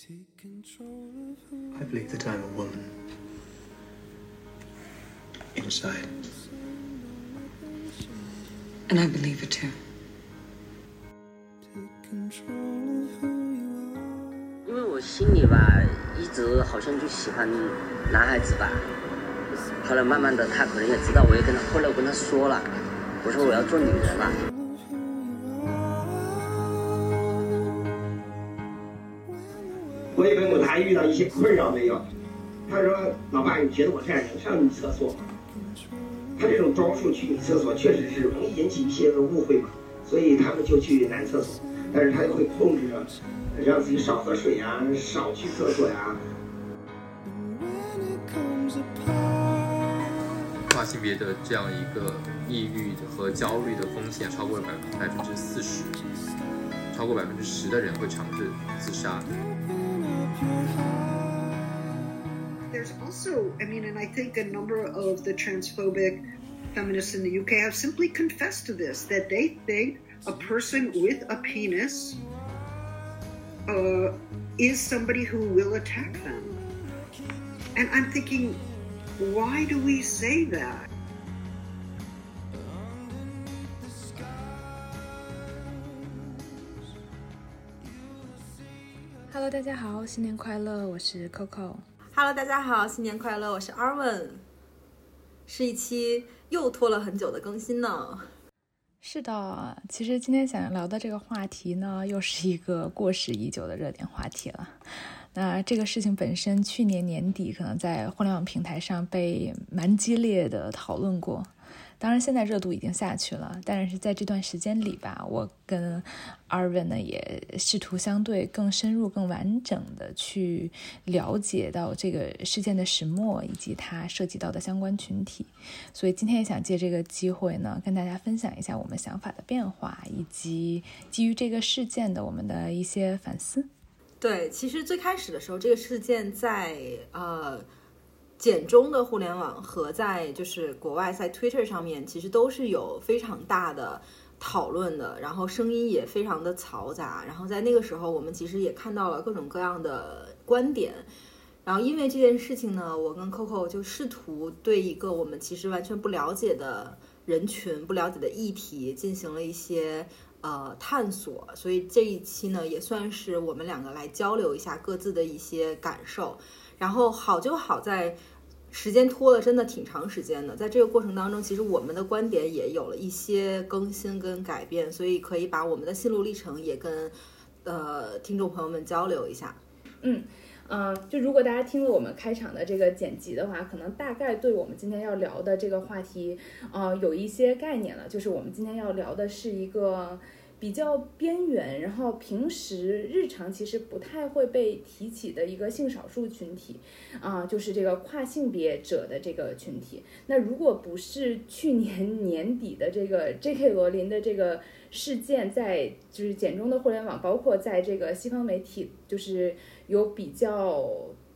I believe that I'm a woman. Inside. And I believe it too. 因为我心里吧，一直好像就喜欢男孩子吧。后来慢慢的，他可能也知道，我也跟他，后来我跟他说了，我说我要做女人了。他遇到一些困扰没有，他说：“老爸，你觉得我这样能上女厕所吗？”他这种招数去女厕所确实是容易引起一些误会嘛，所以他们就去男厕所，但是他就会控制着，让自己少喝水呀，少去厕所呀。跨性别的这样一个抑郁和焦虑的风险超过了百百分之四十，超过百分之十的人会尝试自杀。There's also, I mean, and I think a number of the transphobic feminists in the UK have simply confessed to this that they think a person with a penis uh, is somebody who will attack them. And I'm thinking, why do we say that? Hello，大家好，新年快乐！我是 Coco。Hello，大家好，新年快乐！我是 Arwen，是一期又拖了很久的更新呢。是的，其实今天想聊的这个话题呢，又是一个过时已久的热点话题了。那这个事情本身，去年年底可能在互联网平台上被蛮激烈的讨论过。当然，现在热度已经下去了，但是在这段时间里吧，我跟 Arvin 呢也试图相对更深入、更完整的去了解到这个事件的始末以及它涉及到的相关群体。所以今天也想借这个机会呢，跟大家分享一下我们想法的变化，以及基于这个事件的我们的一些反思。对，其实最开始的时候，这个事件在呃。简中的互联网和在就是国外在 Twitter 上面，其实都是有非常大的讨论的，然后声音也非常的嘈杂。然后在那个时候，我们其实也看到了各种各样的观点。然后因为这件事情呢，我跟 Coco 就试图对一个我们其实完全不了解的人群、不了解的议题进行了一些呃探索。所以这一期呢，也算是我们两个来交流一下各自的一些感受。然后好就好在，时间拖了真的挺长时间的。在这个过程当中，其实我们的观点也有了一些更新跟改变，所以可以把我们的心路历程也跟呃听众朋友们交流一下。嗯。嗯、呃，就如果大家听了我们开场的这个剪辑的话，可能大概对我们今天要聊的这个话题，呃，有一些概念了。就是我们今天要聊的是一个比较边缘，然后平时日常其实不太会被提起的一个性少数群体，啊、就是这个跨性别者的这个群体。那如果不是去年 年底的这个 J.K. 罗琳的这个事件，在就是简中的互联网，包括在这个西方媒体，就是有比较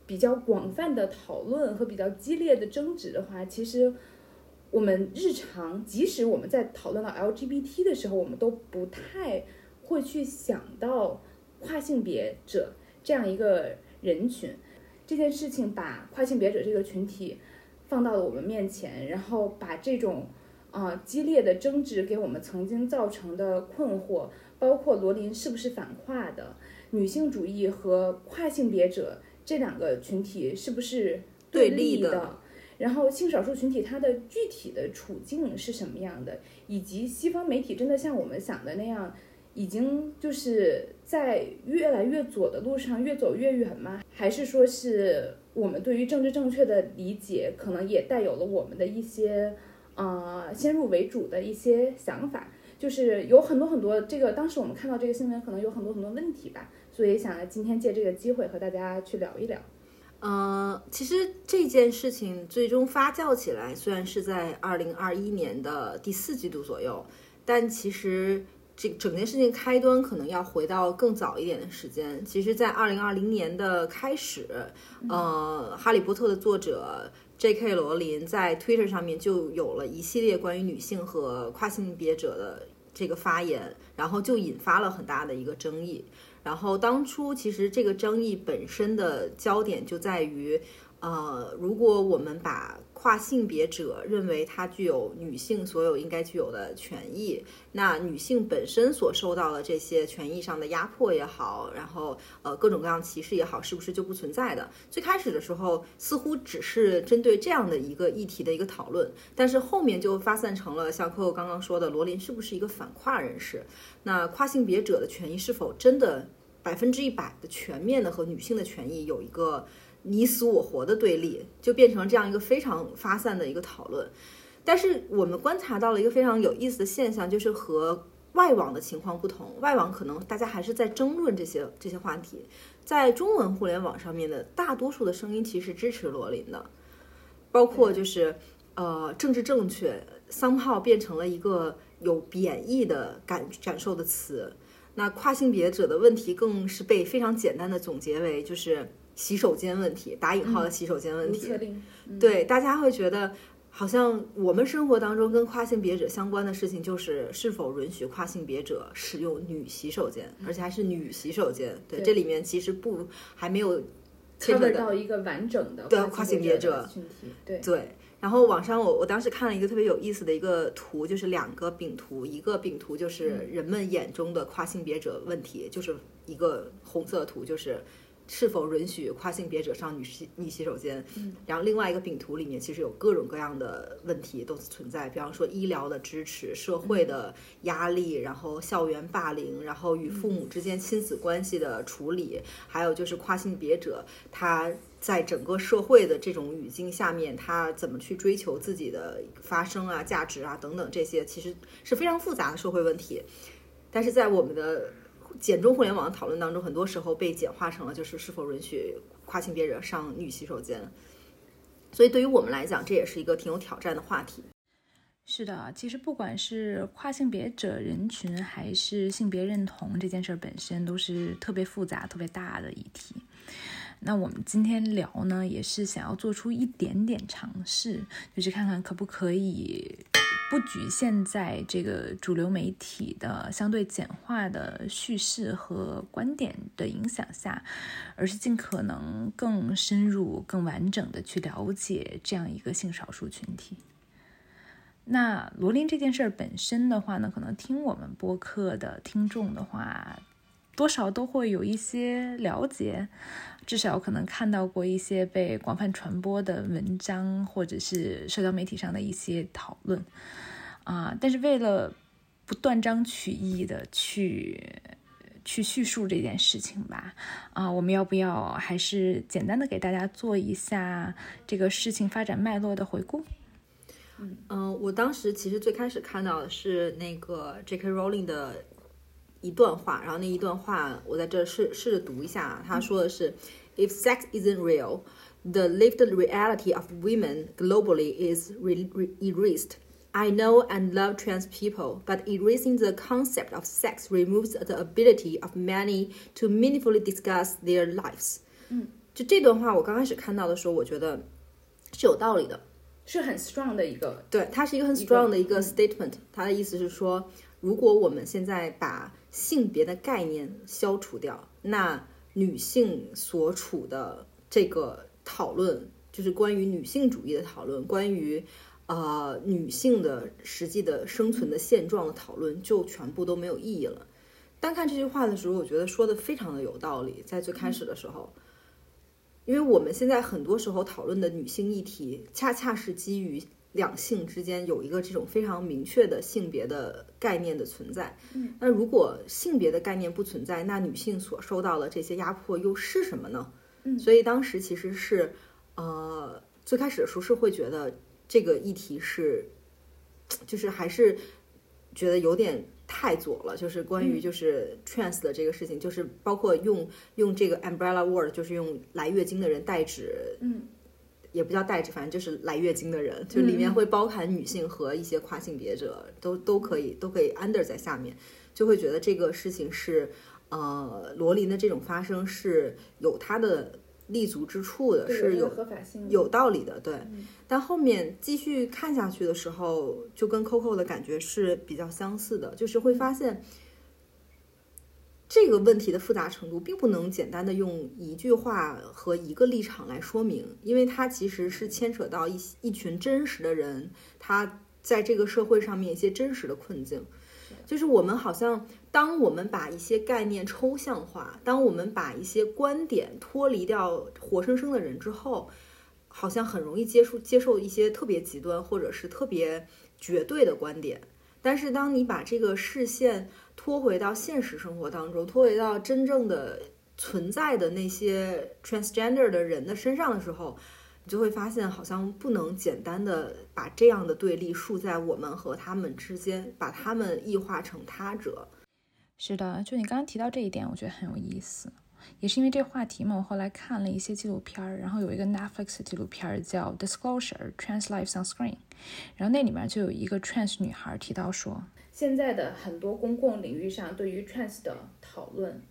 比较广泛的讨论和比较激烈的争执的话，其实。我们日常，即使我们在讨论到 LGBT 的时候，我们都不太会去想到跨性别者这样一个人群。这件事情把跨性别者这个群体放到了我们面前，然后把这种啊、激烈的争执给我们曾经造成的困惑，包括罗琳是不是反跨的，女性主义和跨性别者这两个群体是不是对立的。然后性少数群体它的具体的处境是什么样的，以及西方媒体真的像我们想的那样，已经就是在越来越左的路上越走越远吗？还是说是我们对于政治正确的理解，可能也带有了我们的一些呃先入为主的一些想法？就是有很多很多这个，当时我们看到这个新闻，可能有很多很多问题吧，所以想今天借这个机会和大家去聊一聊。嗯，其实这件事情最终发酵起来，虽然是在二零二一年的第四季度左右，但其实这整件事情开端可能要回到更早一点的时间。其实，在二零二零年的开始，呃，《哈利波特》的作者 J.K. 罗琳在 Twitter 上面就有了一系列关于女性和跨性别者的这个发言，然后就引发了很大的一个争议。然后当初其实这个争议本身的焦点就在于，呃，如果我们把跨性别者认为他具有女性所有应该具有的权益，那女性本身所受到的这些权益上的压迫也好，然后呃各种各样歧视也好，是不是就不存在的？最开始的时候似乎只是针对这样的一个议题的一个讨论，但是后面就发散成了像 Coco 刚刚说的，罗琳是不是一个反跨人士？那跨性别者的权益是否真的百分之一百的全面的和女性的权益有一个？你死我活的对立，就变成这样一个非常发散的一个讨论。但是我们观察到了一个非常有意思的现象，就是和外网的情况不同。外网可能大家还是在争论这些这些话题，在中文互联网上面的大多数的声音其实支持罗琳的，包括就是呃政治正确桑炮变成了一个有贬义的感感受的词。那跨性别者的问题更是被非常简单的总结为就是。洗手间问题，打引号的洗手间问题，对大家会觉得，好像我们生活当中跟跨性别者相关的事情，就是是否允许跨性别者使用女洗手间，而且还是女洗手间。对，这里面其实不还没有牵扯到一个完整的对跨性别者群体。对对，然后网上我我当时看了一个特别有意思的一个图，就是两个饼图，一个饼图就是人们眼中的跨性别者问题，就是一个红色图，就是。是否允许跨性别者上女洗女洗手间？嗯，然后另外一个饼图里面其实有各种各样的问题都存在，比方说医疗的支持、社会的压力，然后校园霸凌，然后与父母之间亲子关系的处理，还有就是跨性别者他在整个社会的这种语境下面，他怎么去追求自己的发声啊、价值啊等等，这些其实是非常复杂的社会问题。但是在我们的简中互联网的讨论当中，很多时候被简化成了就是是否允许跨性别者上女洗手间。所以对于我们来讲，这也是一个挺有挑战的话题。是的，其实不管是跨性别者人群，还是性别认同这件事本身，都是特别复杂、特别大的议题。那我们今天聊呢，也是想要做出一点点尝试，就是看看可不可以。不局限在这个主流媒体的相对简化的叙事和观点的影响下，而是尽可能更深入、更完整的去了解这样一个性少数群体。那罗琳这件事儿本身的话呢，可能听我们播客的听众的话。多少都会有一些了解，至少可能看到过一些被广泛传播的文章，或者是社交媒体上的一些讨论，啊，但是为了不断章取义的去去叙述这件事情吧，啊，我们要不要还是简单的给大家做一下这个事情发展脉络的回顾？嗯，我当时其实最开始看到的是那个 J.K. Rowling 的。一段话，然后那一段话我在这试试着读一下。他说的是：“If sex isn't real, the lived reality of women globally is erased. I know and love trans people, but erasing the concept of sex removes the ability of many to meaningfully discuss their lives。”嗯，就这段话，我刚开始看到的时候，我觉得是有道理的，是很 strong 的一个，对，它是一个很 strong 的一个 statement。它的意思是说， 如果我们现在把性别的概念消除掉，那女性所处的这个讨论，就是关于女性主义的讨论，关于呃女性的实际的生存的现状的讨论，就全部都没有意义了。单看这句话的时候，我觉得说的非常的有道理。在最开始的时候，因为我们现在很多时候讨论的女性议题，恰恰是基于。两性之间有一个这种非常明确的性别的概念的存在。嗯，那如果性别的概念不存在，那女性所受到的这些压迫又是什么呢？嗯，所以当时其实是，呃，最开始的时候是会觉得这个议题是，就是还是觉得有点太左了。就是关于就是 trans 的这个事情，就是包括用用这个 umbrella word，就是用来月经的人代指。嗯。也不叫代指，反正就是来月经的人，就里面会包含女性和一些跨性别者，都都可以都可以 under 在下面，就会觉得这个事情是，呃，罗琳的这种发生是有它的立足之处的，是有合法性、有道理的，对。但后面继续看下去的时候，就跟 Coco 的感觉是比较相似的，就是会发现，这个问题的复杂程度并不能简单的用一句话和一个立场来说明，因为它其实是牵扯到一一群真实的人，他在这个社会上面一些真实的困境。就是我们好像，当我们把一些概念抽象化，当我们把一些观点脱离掉活生生的人之后，好像很容易接受接受一些特别极端或者是特别绝对的观点。但是当你把这个视线拖回到现实生活当中，拖回到真正的存在的那些 transgender 的人的身上的时候，你就会发现，好像不能简单的把这样的对立竖在我们和他们之间，把他们异化成他者。是的，就你刚刚提到这一点，我觉得很有意思。也是因为这话题嘛，我后来看了一些纪录片儿，然后有一个 Netflix 的纪录片儿叫《Disclosure: Trans Lives on Screen》，然后那里面就有一个 trans 女孩提到说，现在的很多公共领域上对于 trans 的讨论，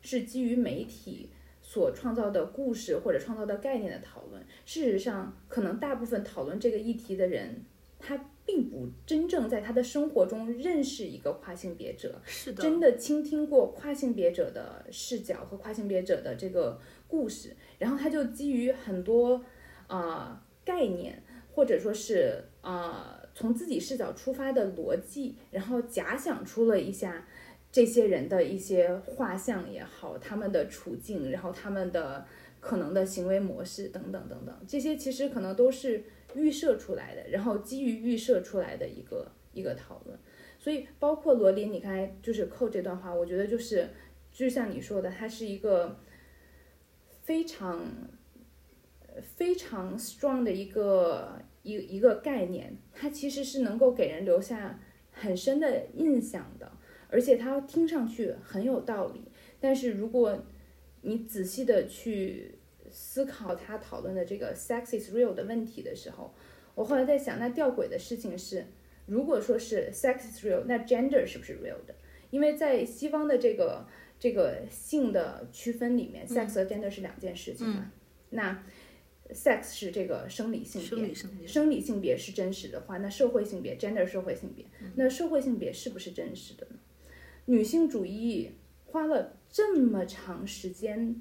是基于媒体所创造的故事或者创造的概念的讨论。事实上，可能大部分讨论这个议题的人，他。并不真正在他的生活中认识一个跨性别者，是的，真的倾听过跨性别者的视角和跨性别者的这个故事，然后他就基于很多啊概念，或者说是啊从自己视角出发的逻辑，然后假想出了一下这些人的一些画像也好，他们的处境，然后他们的可能的行为模式等等等等，这些其实可能都是。预设出来的，然后基于预设出来的一个一个讨论，所以包括罗琳，你刚才就是扣这段话，我觉得就是就像你说的，它是一个非常非常 strong 的一个一一个概念，它其实是能够给人留下很深的印象的，而且它听上去很有道理，但是如果你仔细的去。思考他讨论的这个 sex is real 的问题的时候，我后来在想，那吊诡的事情是，如果说是 sex is real，那 gender 是不是 real 的？因为在西方的这个这个性的区分里面，sex 和 gender 是两件事情嘛。那 sex 是这个生理性别，生理性别是真实的话，那社会性别 gender 社会性别，那社会性别是不是真实的呢？女性主义花了这么长时间。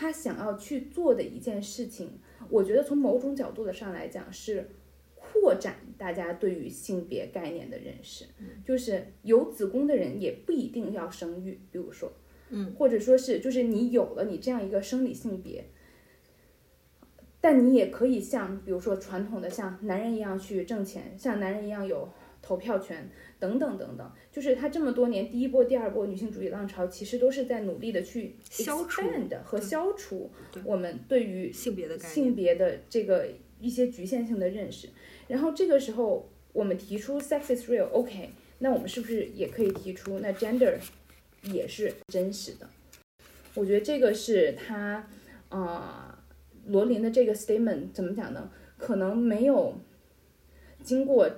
她想要去做的一件事情，我觉得从某种角度的上来讲是扩展大家对于性别概念的认识，就是有子宫的人也不一定要生育，比如说，嗯，或者说是就是你有了你这样一个生理性别，但你也可以像比如说传统的像男人一样去挣钱，像男人一样有投票权。等等等等，就是他这么多年第一波、第二波女性主义浪潮，其实都是在努力的去消除和消除我们对于性别的性别的这个一些局限性的认识。然后这个时候，我们提出 sex is real，OK，那我们是不是也可以提出那 gender 也是真实的？我觉得这个是他啊，罗琳的这个 statement 怎么讲呢？可能没有经过。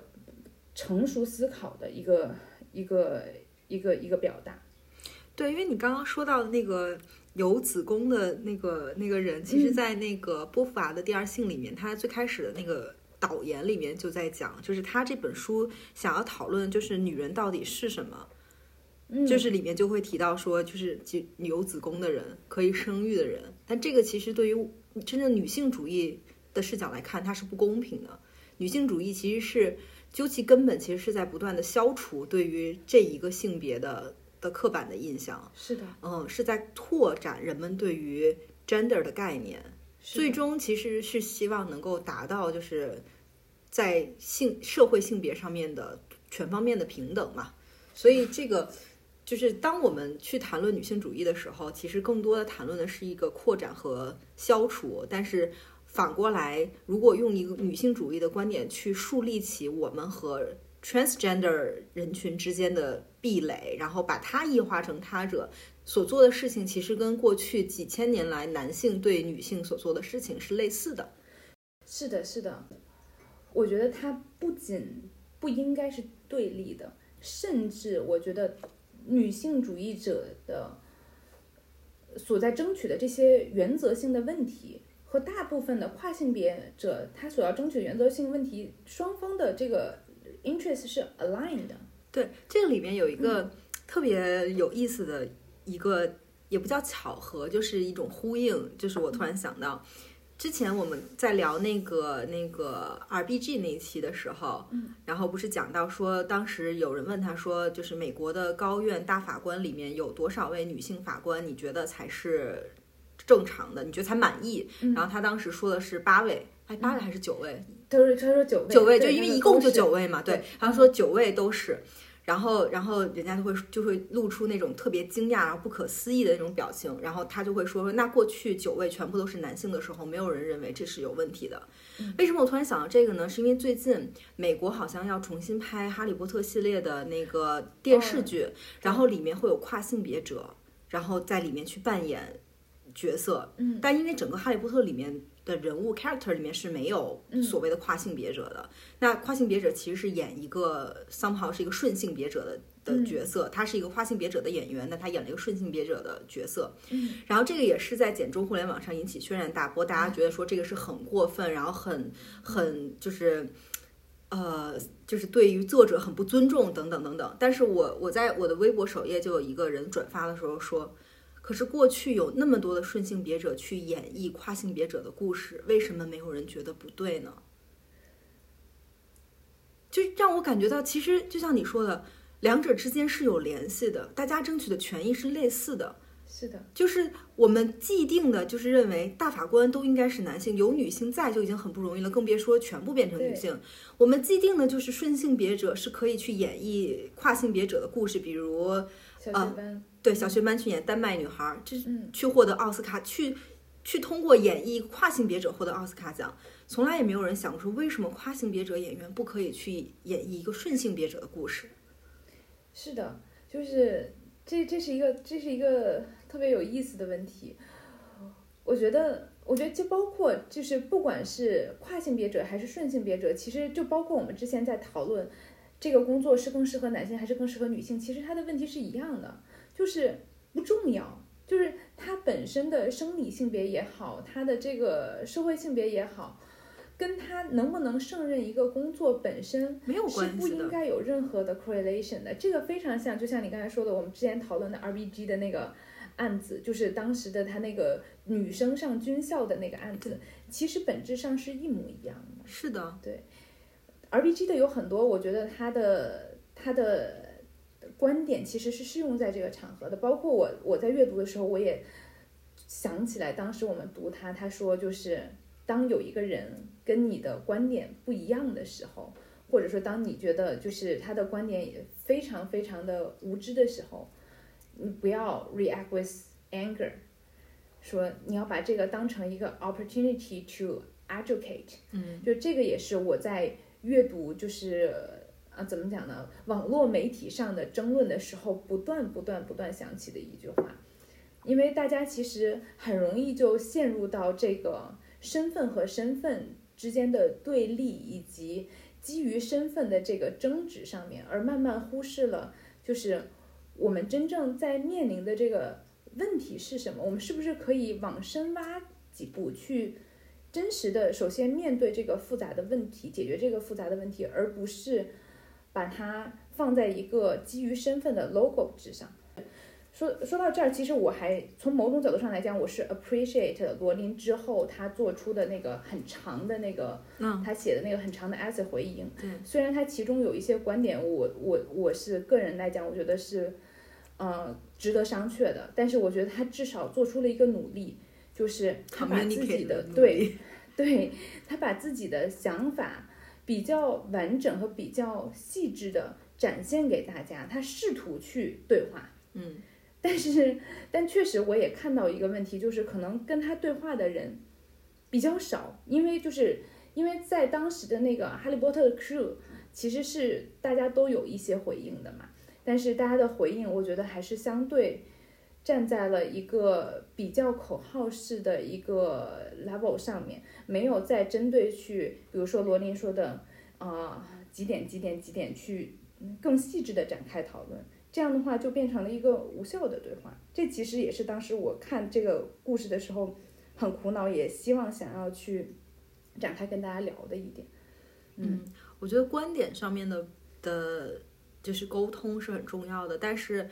成熟思考的一个一个一个一个表达，对，因为你刚刚说到的那个有子宫的那个那个人，其实，在那个波伏娃的《第二性》里面，他最开始的那个导言里面就在讲，就是他这本书想要讨论，就是女人到底是什么，就是里面就会提到说，就是有子宫的人可以生育的人，但这个其实对于真正女性主义的视角来看，它是不公平的。女性主义其实是。究其根本，其实是在不断的消除对于这一个性别的的刻板的印象。是的，嗯，是在拓展人们对于 gender 的概念。最终其实是希望能够达到，就是在性社会性别上面的全方面的平等嘛。所以这个就是当我们去谈论女性主义的时候，其实更多的谈论的是一个扩展和消除，但是。反过来，如果用一个女性主义的观点去树立起我们和 transgender 人群之间的壁垒，然后把它异化成他者所做的事情，其实跟过去几千年来男性对女性所做的事情是类似的。是的，是的。我觉得它不仅不应该是对立的，甚至我觉得女性主义者的所在争取的这些原则性的问题。和大部分的跨性别者，他所要争取原则性问题，双方的这个 interest 是 aligned 的。对，这个里面有一个特别有意思的一个也不叫巧合，就是一种呼应。就是我突然想到，之前我们在聊那个那个 RBG 那一期的时候，嗯，然后不是讲到说，当时有人问他说，就是美国的高院大法官里面有多少位女性法官，你觉得才是正常的？你觉得才满意？嗯然后他当时说的是八位，哎，八位还是九位？他说他说九位，九位，就因为一共就九位嘛，对对，然后说九位都是，然后然后人家就会就会露出那种特别惊讶然后不可思议的那种表情，然后他就会说说，那过去九位全部都是男性的时候，没有人认为这是有问题的。为什么我突然想到这个呢？是因为最近美国好像要重新拍《哈利波特》系列的那个电视剧，然后里面会有跨性别者，然后在里面去扮演角色，嗯但因为整个《哈利波特》里面的人物 character 里面是没有嗯所谓的跨性别者的。那跨性别者其实是演一个 somehow 是一个顺性别者的的嗯角色，他是一个跨性别者的演员，那他演了一个顺性别者的角色。嗯然后这个也是在简中互联网上引起轩然大波，大家觉得说这个是很过分，然后很很就是。呃，就是对于作者很不尊重等等等等。但是我我在我的微博首页就有一个人转发的时候说，可是过去有那么多的顺性别者去演绎跨性别者的故事，为什么没有人觉得不对呢？就让我感觉到，其实就像你说的，两者之间是有联系的，大家争取的权益是类似的。是的，就是我们既定的，就是认为大法官都应该是男性，有女性在就已经很不容易了，更别说全部变成女性。我们既定的就是顺性别者是可以去演绎跨性别者的故事，比如小学班，对小学班去演丹麦女孩，这是去获得奥斯卡，去去通过演绎跨性别者获得奥斯卡奖。从来也没有人想过说，为什么跨性别者演员不可以去演绎一个顺性别者的故事？是的，就是这这是一个这是一个特别有意思的问题。我觉得，我觉得就包括就是不管是跨性别者还是顺性别者，其实就包括我们之前在讨论这个工作是更适合男性还是更适合女性，其实它的问题是一样的，就是不重要，就是它本身的生理性别也好，它的这个社会性别也好。跟他能不能胜任一个工作本身没有关系的不应该有任何的 correlation 的。这个非常像，就像你刚才说的，我们之前讨论的 RBG 的那个案子，就是当时的他那个女生上军校的那个案子，其实本质上是一模一样的。是的，RBG 的有很多，我觉得他的他的观点其实是适用在这个场合的。包括我我在阅读的时候，我也想起来，当时我们读他，他说就是当有一个人跟你的观点不一样的时候，或者说当你觉得就是他的观点也非常非常的无知的时候，你不要 react with anger，说你要把这个当成一个 opportunity to educate。嗯，就这个也是我在阅读，就是啊，怎么讲呢？网络媒体上的争论的时候，不断不断不断想起的一句话，因为大家其实很容易就陷入到这个身份和身份之间的对立，以及基于身份的这个争执上面，而慢慢忽视了就是我们真正在面临的这个问题是什么？我们是不是可以往深挖几步去？真实的，首先面对这个复杂的问题，解决这个复杂的问题，而不是把它放在一个基于身份的 logo 之上。说说到这儿，其实我还从某种角度上来讲，我是 appreciate 罗琳之后他做出的那个很长的那个，嗯，他写的那个很长的 essay 回应。对，虽然他其中有一些观点我，我我是个人来讲，我觉得是，呃，值得商榷的，但是我觉得他至少做出了一个努力。就是他把自己的对，对他把自己的想法比较完整和比较细致的展现给大家，他试图去对话，嗯，但是但确实我也看到一个问题，就是可能跟他对话的人比较少，因为就是因为在当时的那个哈利波特的 crew 其实是大家都有一些回应的嘛，但是大家的回应我觉得还是相对。站在了一个比较口号式的一个 level 上面，没有再针对去，比如说罗琳说的，啊、几点几点几点去更细致的展开讨论，这样的话就变成了一个无效的对话。这其实也是当时我看这个故事的时候很苦恼，也希望想要去展开跟大家聊的一点。嗯，我觉得观点上面的的，就是沟通是很重要的，但是。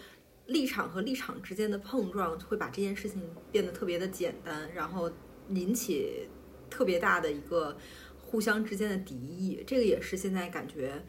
立场和立场之间的碰撞，会把这件事情变得特别的简单，然后引起特别大的一个互相之间的敌意。这个也是现在感觉，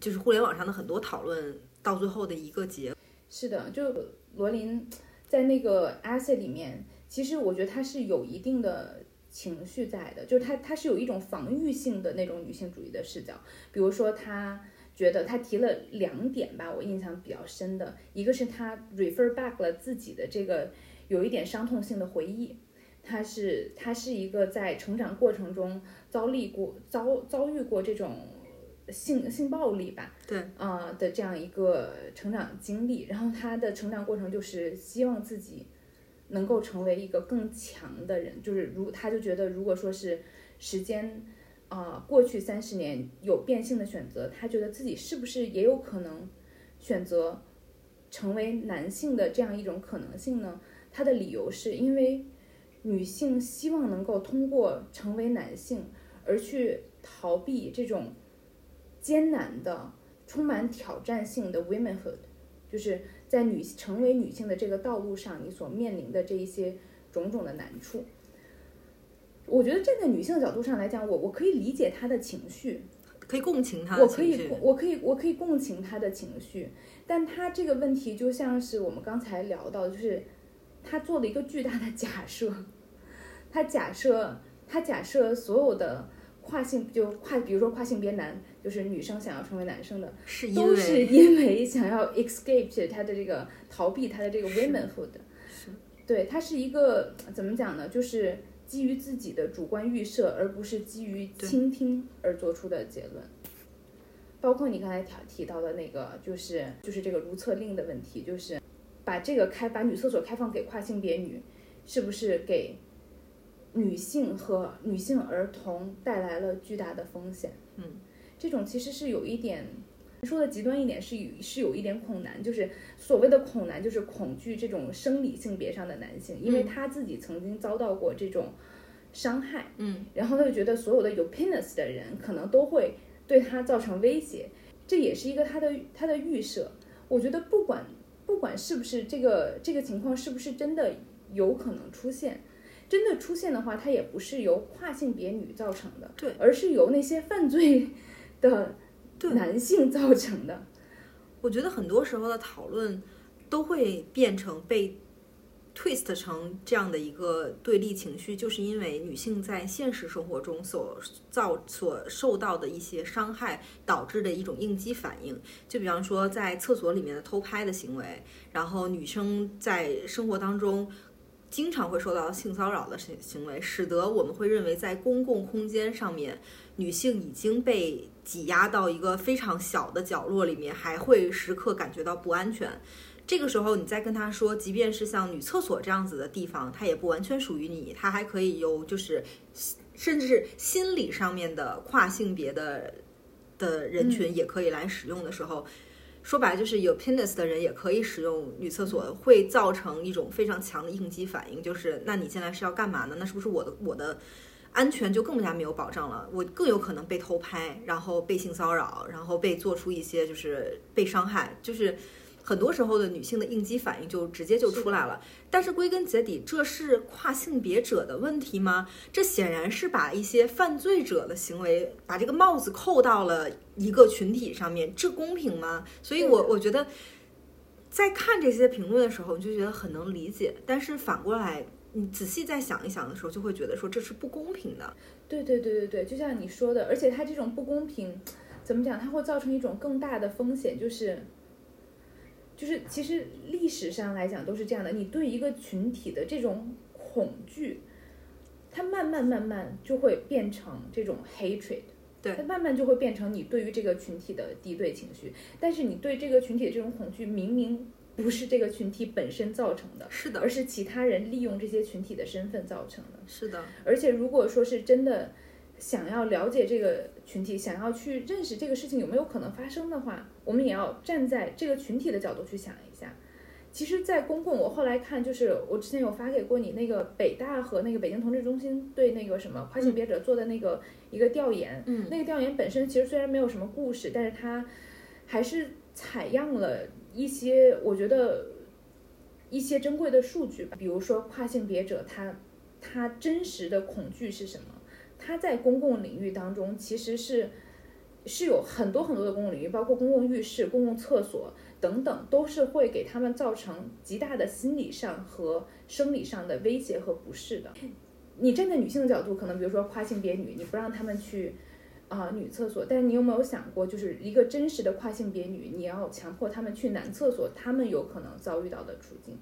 就是互联网上的很多讨论到最后的一个结。是的，就罗琳在那个 essay 里面，其实我觉得他是有一定的情绪在的，就是她她是有一种防御性的那种女性主义的视角，比如说她。觉得他提了两点吧，我印象比较深的，一个是他 refer back 了自己的这个有一点伤痛性的回忆，他是他是一个在成长过程中遭历过遭遭遇过这种性性暴力吧，对，啊的这样一个成长经历，然后他的成长过程就是希望自己能够成为一个更强的人，就是如他就觉得如果说是时间。啊，过去三十年有变性的选择，他觉得自己是不是也有可能选择成为男性的这样一种可能性呢？他的理由是因为女性希望能够通过成为男性而去逃避这种艰难的、充满挑战性的 womanhood，就是在女成为女性的这个道路上，你所面临的这一些种种的难处。我觉得站在女性的角度上来讲，我我可以理解她的情绪，可以共情她。我可以，我可以，我可以共情她的情绪。但她这个问题就像是我们刚才聊到，就是她做了一个巨大的假设，她假设，她假设所有的跨性就跨，比如说跨性别男，就是女生想要成为男生的，是都是因为想要 escape 她的这个逃避她的这个 womanhood。是，对，它是一个怎么讲呢？就是。基于自己的主观预设，而不是基于倾听而做出的结论。包括你刚才提提到的那个，就是就是这个如厕令的问题，就是把这个开把女厕所开放给跨性别女，是不是给女性和女性儿童带来了巨大的风险？嗯，这种其实是有一点。说的极端一点是有是有一点恐男，就是所谓的恐男，就是恐惧这种生理性别上的男性，因为他自己曾经遭到过这种伤害，嗯，然后他就觉得所有的有 penis 的人可能都会对他造成威胁，这也是一个他的他的预设。我觉得不管不管是不是这个这个情况是不是真的有可能出现，真的出现的话，它也不是由跨性别女造成的，对，而是由那些犯罪的。男性造成的，我觉得很多时候的讨论都会变成被 twist 成这样的一个对立情绪，就是因为女性在现实生活中所造所受到的一些伤害导致的一种应激反应。就比方说在厕所里面的偷拍的行为，然后女生在生活当中经常会受到性骚扰的行行为，使得我们会认为在公共空间上面。女性已经被挤压到一个非常小的角落里面，还会时刻感觉到不安全。这个时候，你再跟他说，即便是像女厕所这样子的地方，它也不完全属于你，它还可以有就是，甚至是心理上面的跨性别的的人群也可以来使用的时候，说白了就是有 penis 的人也可以使用女厕所，会造成一种非常强的应激反应，就是那你现在是要干嘛呢？那是不是我的我的？安全就更加没有保障了，我更有可能被偷拍，然后被性骚扰，然后被做出一些就是被伤害，就是很多时候的女性的应激反应就直接就出来了。但是归根结底，这是跨性别者的问题吗？这显然是把一些犯罪者的行为把这个帽子扣到了一个群体上面，这公平吗？所以，我我觉得在看这些评论的时候，你就觉得很能理解，但是反过来。你仔细再想一想的时候，就会觉得说这是不公平的。对对对对对，就像你说的，而且它这种不公平，怎么讲？它会造成一种更大的风险，就是，就是其实历史上来讲都是这样的。你对一个群体的这种恐惧，它慢慢慢慢就会变成这种 hatred，对，它慢慢就会变成你对于这个群体的敌对情绪。但是你对这个群体的这种恐惧，明明。不是这个群体本身造成的，是的，而是其他人利用这些群体的身份造成的，是的。而且如果说是真的想要了解这个群体，想要去认识这个事情有没有可能发生的话，我们也要站在这个群体的角度去想一下。其实，在公共，我后来看，就是我之前有发给过你那个北大和那个北京同志中心对那个什么跨性别者做的那个一个调研，嗯，那个调研本身其实虽然没有什么故事，但是它还是采样了。一些我觉得一些珍贵的数据，比如说跨性别者他他真实的恐惧是什么？他在公共领域当中其实是是有很多很多的公共领域，包括公共浴室、公共厕所等等，都是会给他们造成极大的心理上和生理上的威胁和不适的。你站在女性的角度，可能比如说跨性别女，你不让他们去啊、女厕所，但是你有没有想过，就是一个真实的跨性别女，你要强迫他们去男厕所，他们有可能遭遇到的处境，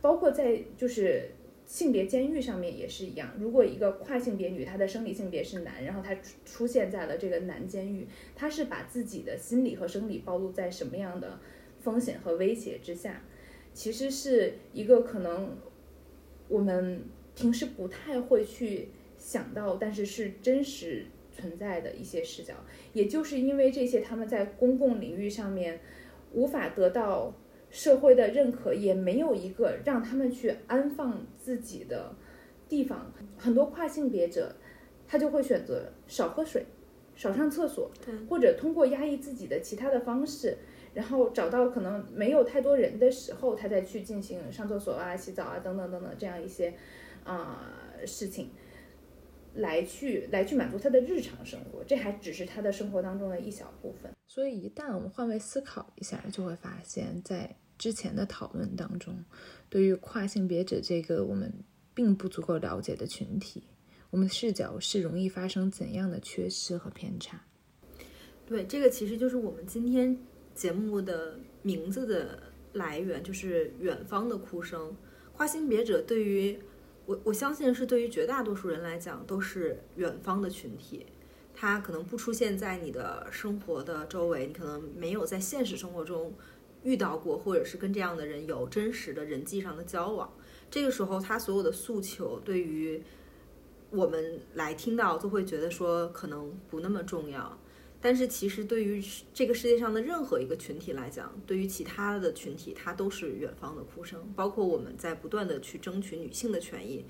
包括在就是性别监狱上面也是一样。如果一个跨性别女，她的生理性别是男，然后她出出现在了这个男监狱，她是把自己的心理和生理暴露在什么样的风险和威胁之下？其实是一个可能我们平时不太会去想到，但是是真实存在的一些视角。也就是因为这些，他们在公共领域上面无法得到社会的认可，也没有一个让他们去安放自己的地方。很多跨性别者，他就会选择少喝水、少上厕所，或者通过压抑自己的其他的方式。然后找到可能没有太多人的时候，他再去进行上厕所啊、洗澡啊等等等等这样一些啊、事情，来去来去满足他的日常生活。这还只是他的生活当中的一小部分。所以，一旦我们换位思考一下，就会发现，在之前的讨论当中，对于跨性别者这个我们并不足够了解的群体，我们的视角是容易发生怎样的缺失和偏差？对，这个其实就是我们今天节目的名字的来源，就是远方的哭声。跨性别者对于我，我相信是对于绝大多数人来讲，都是远方的群体。他可能不出现在你的生活的周围，你可能没有在现实生活中遇到过，或者是跟这样的人有真实的人际上的交往。这个时候，他所有的诉求对于我们来听到，都会觉得说可能不那么重要。但是其实对于这个世界上的任何一个群体来讲，对于其他的群体，它都是远方的哭声。包括我们在不断的去争取女性的权益，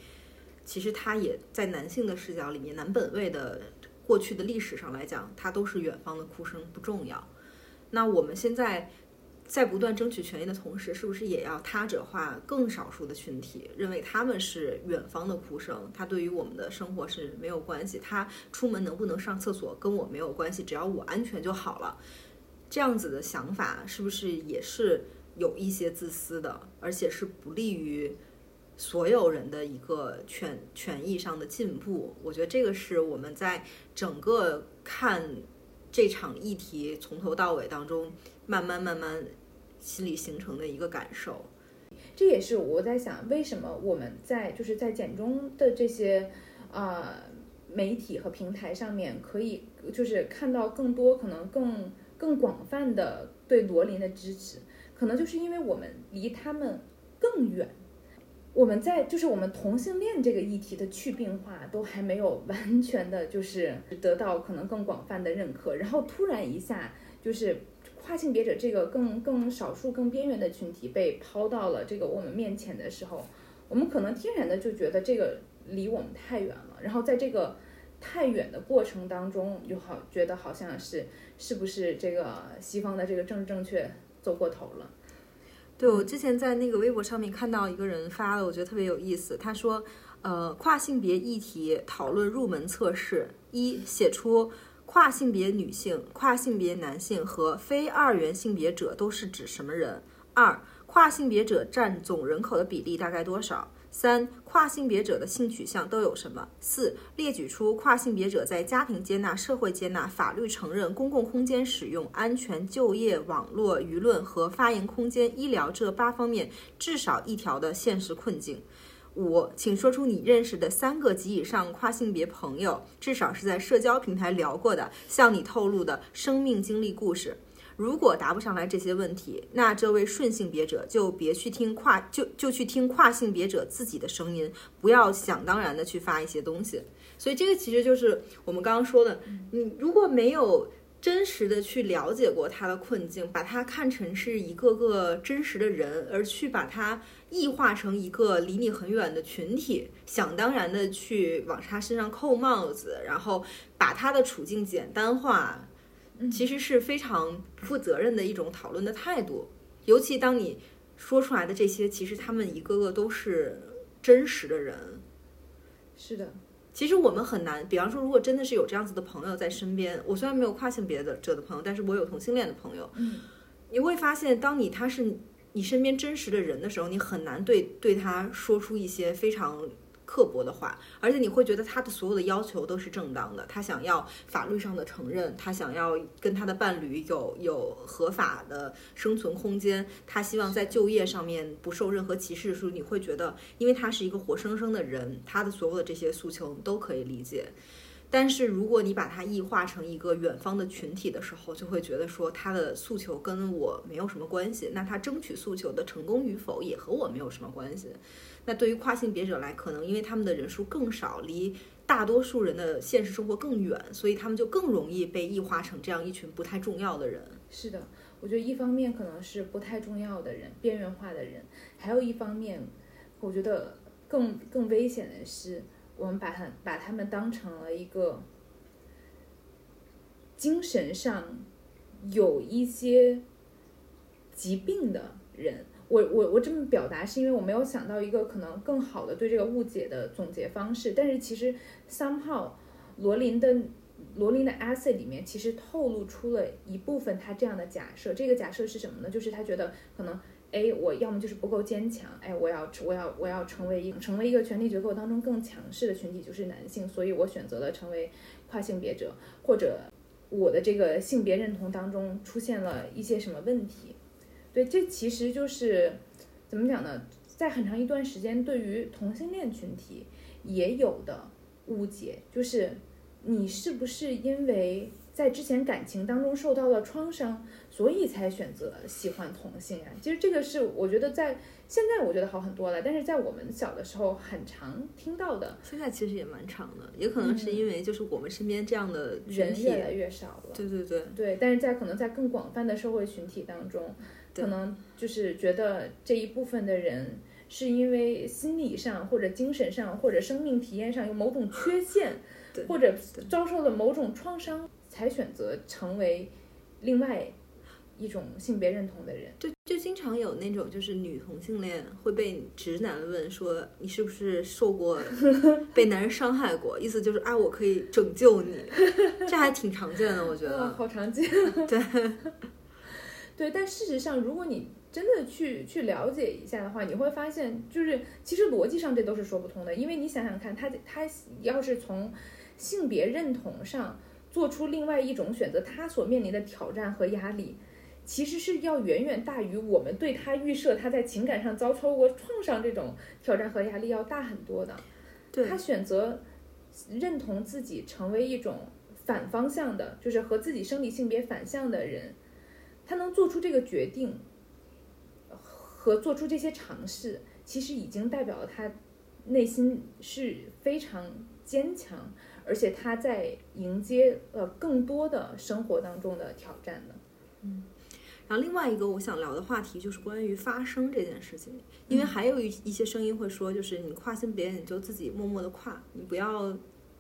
其实它也在男性的视角里面，男本位的过去的历史上来讲，它都是远方的哭声，不重要。那我们现在在不断争取权益的同时，是不是也要他者化更少数的群体，认为他们是远方的哭声？他对于我们的生活是没有关系，他出门能不能上厕所跟我没有关系，只要我安全就好了。这样子的想法是不是也是有一些自私的，而且是不利于所有人的一个权权益上的进步？我觉得这个是我们在整个看这场议题从头到尾当中，慢慢慢慢心里形成的一个感受。这也是我在想，为什么我们在就是在简中的这些呃媒体和平台上面，可以就是看到更多可能更更广泛的对罗琳的支持，可能就是因为我们离他们更远。我们在就是我们同性恋这个议题的去病化都还没有完全的，就是得到可能更广泛的认可，然后突然一下就是跨性别者这个更更少数、更边缘的群体被抛到了这个我们面前的时候，我们可能天然的就觉得这个离我们太远了。然后在这个太远的过程当中，就好觉得好像是是不是这个西方的这个政治正确走过头了。对我之前在那个微博上面看到一个人发的，我觉得特别有意思。他说，呃，跨性别议题讨论入门测试：一、写出跨性别女性、跨性别男性和非二元性别者都是指什么人；二、跨性别者占总人口的比例大概多少？三、跨性别者的性取向都有什么？四、列举出跨性别者在家庭接纳、社会接纳、法律承认、公共空间使用、安全、就业、网络、舆论和发言空间、医疗这八方面至少一条的现实困境。五，请说出你认识的三个及以上跨性别朋友，至少是在社交平台聊过的，向你透露的生命经历故事。如果答不上来这些问题，那这位顺性别者就别去听跨，就就去听跨性别者自己的声音，不要想当然的去发一些东西。所以这个其实就是我们刚刚说的，你如果没有真实的去了解过他的困境，把他看成是一个个真实的人，而去把他异化成一个离你很远的群体，想当然的去往他身上扣帽子，然后把他的处境简单化。其实是非常不负责任的一种讨论的态度，尤其当你说出来的这些，其实他们一个个都是真实的人。是的，其实我们很难，比方说，如果真的是有这样子的朋友在身边，我虽然没有跨性别的者的朋友，但是我有同性恋的朋友，嗯，你会发现，当你他是你身边真实的人的时候，你很难对对他说出一些非常刻薄的话，而且你会觉得他的所有的要求都是正当的，他想要法律上的承认，他想要跟他的伴侣有有合法的生存空间，他希望在就业上面不受任何歧视的时候，你会觉得，因为他是一个活生生的人，他的所有的这些诉求都可以理解。但是如果你把它异化成一个远方的群体的时候，就会觉得说他的诉求跟我没有什么关系，那他争取诉求的成功与否也和我没有什么关系。那对于跨性别者来，可能因为他们的人数更少，离大多数人的现实生活更远，所以他们就更容易被异化成这样一群不太重要的人。是的，我觉得一方面可能是不太重要的人、边缘化的人，还有一方面，我觉得更更危险的是，我们把他把他们当成了一个精神上有一些疾病的人。我我我这么表达是因为我没有想到一个可能更好的对这个误解的总结方式，但是其实 somehow 罗琳的罗琳的 essay 里面其实透露出了一部分他这样的假设。这个假设是什么呢？就是他觉得可能哎，我要么就是不够坚强，哎，我要我要我要成为一成为一个权力结构当中更强势的群体，就是男性，所以我选择了成为跨性别者，或者我的这个性别认同当中出现了一些什么问题。对，这其实就是怎么讲呢？在很长一段时间，对于同性恋群体也有的误解，就是你是不是因为在之前感情当中受到了创伤，所以才选择喜欢同性啊？其实这个是我觉得在现在我觉得好很多了，但是在我们小的时候很常听到的，现在其实也蛮长的，也可能是因为就是我们身边这样的人越来越少了。对对对对，但是在可能在更广泛的社会群体当中。可能就是觉得这一部分的人是因为心理上或者精神上或者生命体验上有某种缺 陷，或者遭受了某种创伤，才选择成为另外一种性别认同的人。就就经常有那种就是女同性恋会被直男问说你是不是受过被男人伤害过，意思就是啊我可以拯救你，这还挺常见的，我觉得。好常见。对。对，但事实上，如果你真的去去了解一下的话，你会发现，就是其实逻辑上这都是说不通的。因为你想想看，他他要是从性别认同上做出另外一种选择，他所面临的挑战和压力，其实是要远远大于我们对他预设他在情感上遭受过创伤这种挑战和压力要大很多的。对他选择认同自己成为一种反方向的，就是和自己生理性别反向的人。他能做出这个决定和做出这些尝试，其实已经代表了他内心是非常坚强，而且他在迎接呃更多的生活当中的挑战的。嗯，然后另外一个我想聊的话题就是关于发声这件事情，因为还有一一些声音会说，就是你跨性别你就自己默默的跨，你不要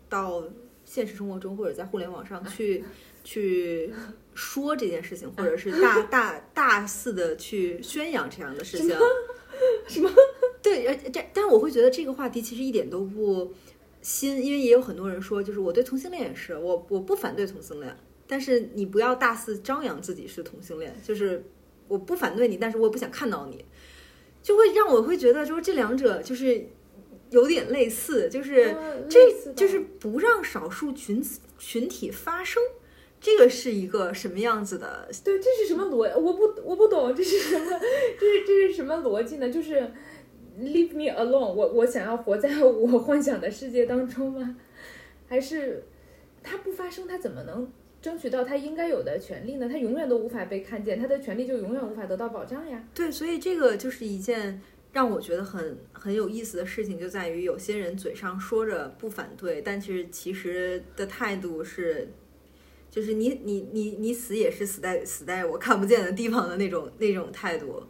到现实生活中或者在互联网上去 去。说这件事情，或者是 大大大肆的去宣扬这样的事情，什么？对，呃，这，但是我会觉得这个话题其实一点都不新，因为也有很多人说，就是我对同性恋也是，我我不反对同性恋，但是你不要大肆张扬自己是同性恋，就是我不反对你，但是我也不想看到你，就会让我会觉得，就是这两者就是有点类似，就是这就是不让少数群群体发声。这个是一个什么样子的？对，这是什么逻？我不，我不懂，这是什么？这是这是什么逻辑呢？就是 leave me alone，我我想要活在我幻想的世界当中吗？还是他不发生，他怎么能争取到他应该有的权利呢？他永远都无法被看见，他的权利就永远无法得到保障呀。对，所以这个就是一件让我觉得很很有意思的事情，就在于有些人嘴上说着不反对，但是其实的态度是。就是你你你你死也是死在死在我看不见的地方的那种那种态度，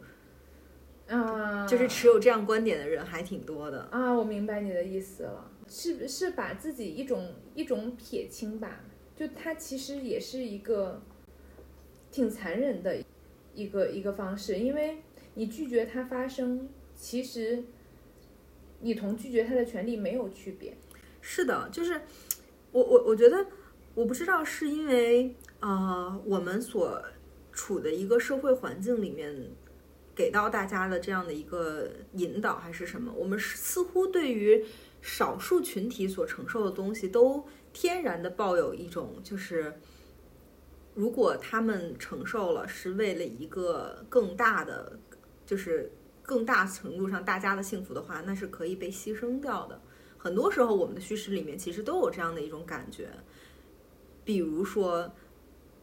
啊，就是持有这样观点的人还挺多的啊。我明白你的意思了，是是把自己一种一种撇清吧？就他其实也是一个挺残忍的一个一个方式，因为你拒绝它发生，其实你同拒绝它的权利没有区别。是的，就是我我我觉得，我不知道是因为呃我们所处的一个社会环境里面给到大家的这样的一个引导，还是什么，我们似乎对于少数群体所承受的东西，都天然的抱有一种就是。如果他们承受了，是为了一个更大的，就是更大程度上大家的幸福的话，那是可以被牺牲掉的。很多时候，我们的叙事里面其实都有这样的一种感觉。比如说，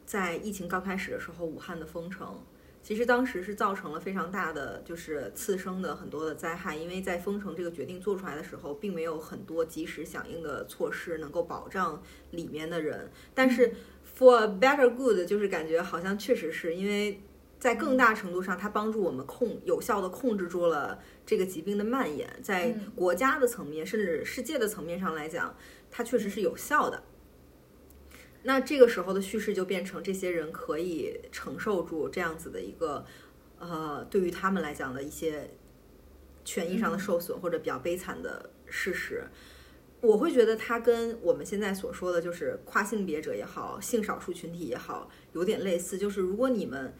在疫情刚开始的时候，武汉的封城，其实当时是造成了非常大的就是次生的很多的灾害，因为在封城这个决定做出来的时候，并没有很多及时响应的措施能够保障里面的人，但是。For better good，就是感觉好像确实是因为在更大程度上，它帮助我们控有效的控制住了这个疾病的蔓延，在国家的层面甚至世界的层面上来讲，它确实是有效的。那这个时候的叙事就变成这些人可以承受住这样子的一个呃，对于他们来讲的一些权益上的受损或者比较悲惨的事实。我会觉得它跟我们现在所说的就是跨性别者也好，性少数群体也好，有点类似。就是如果你们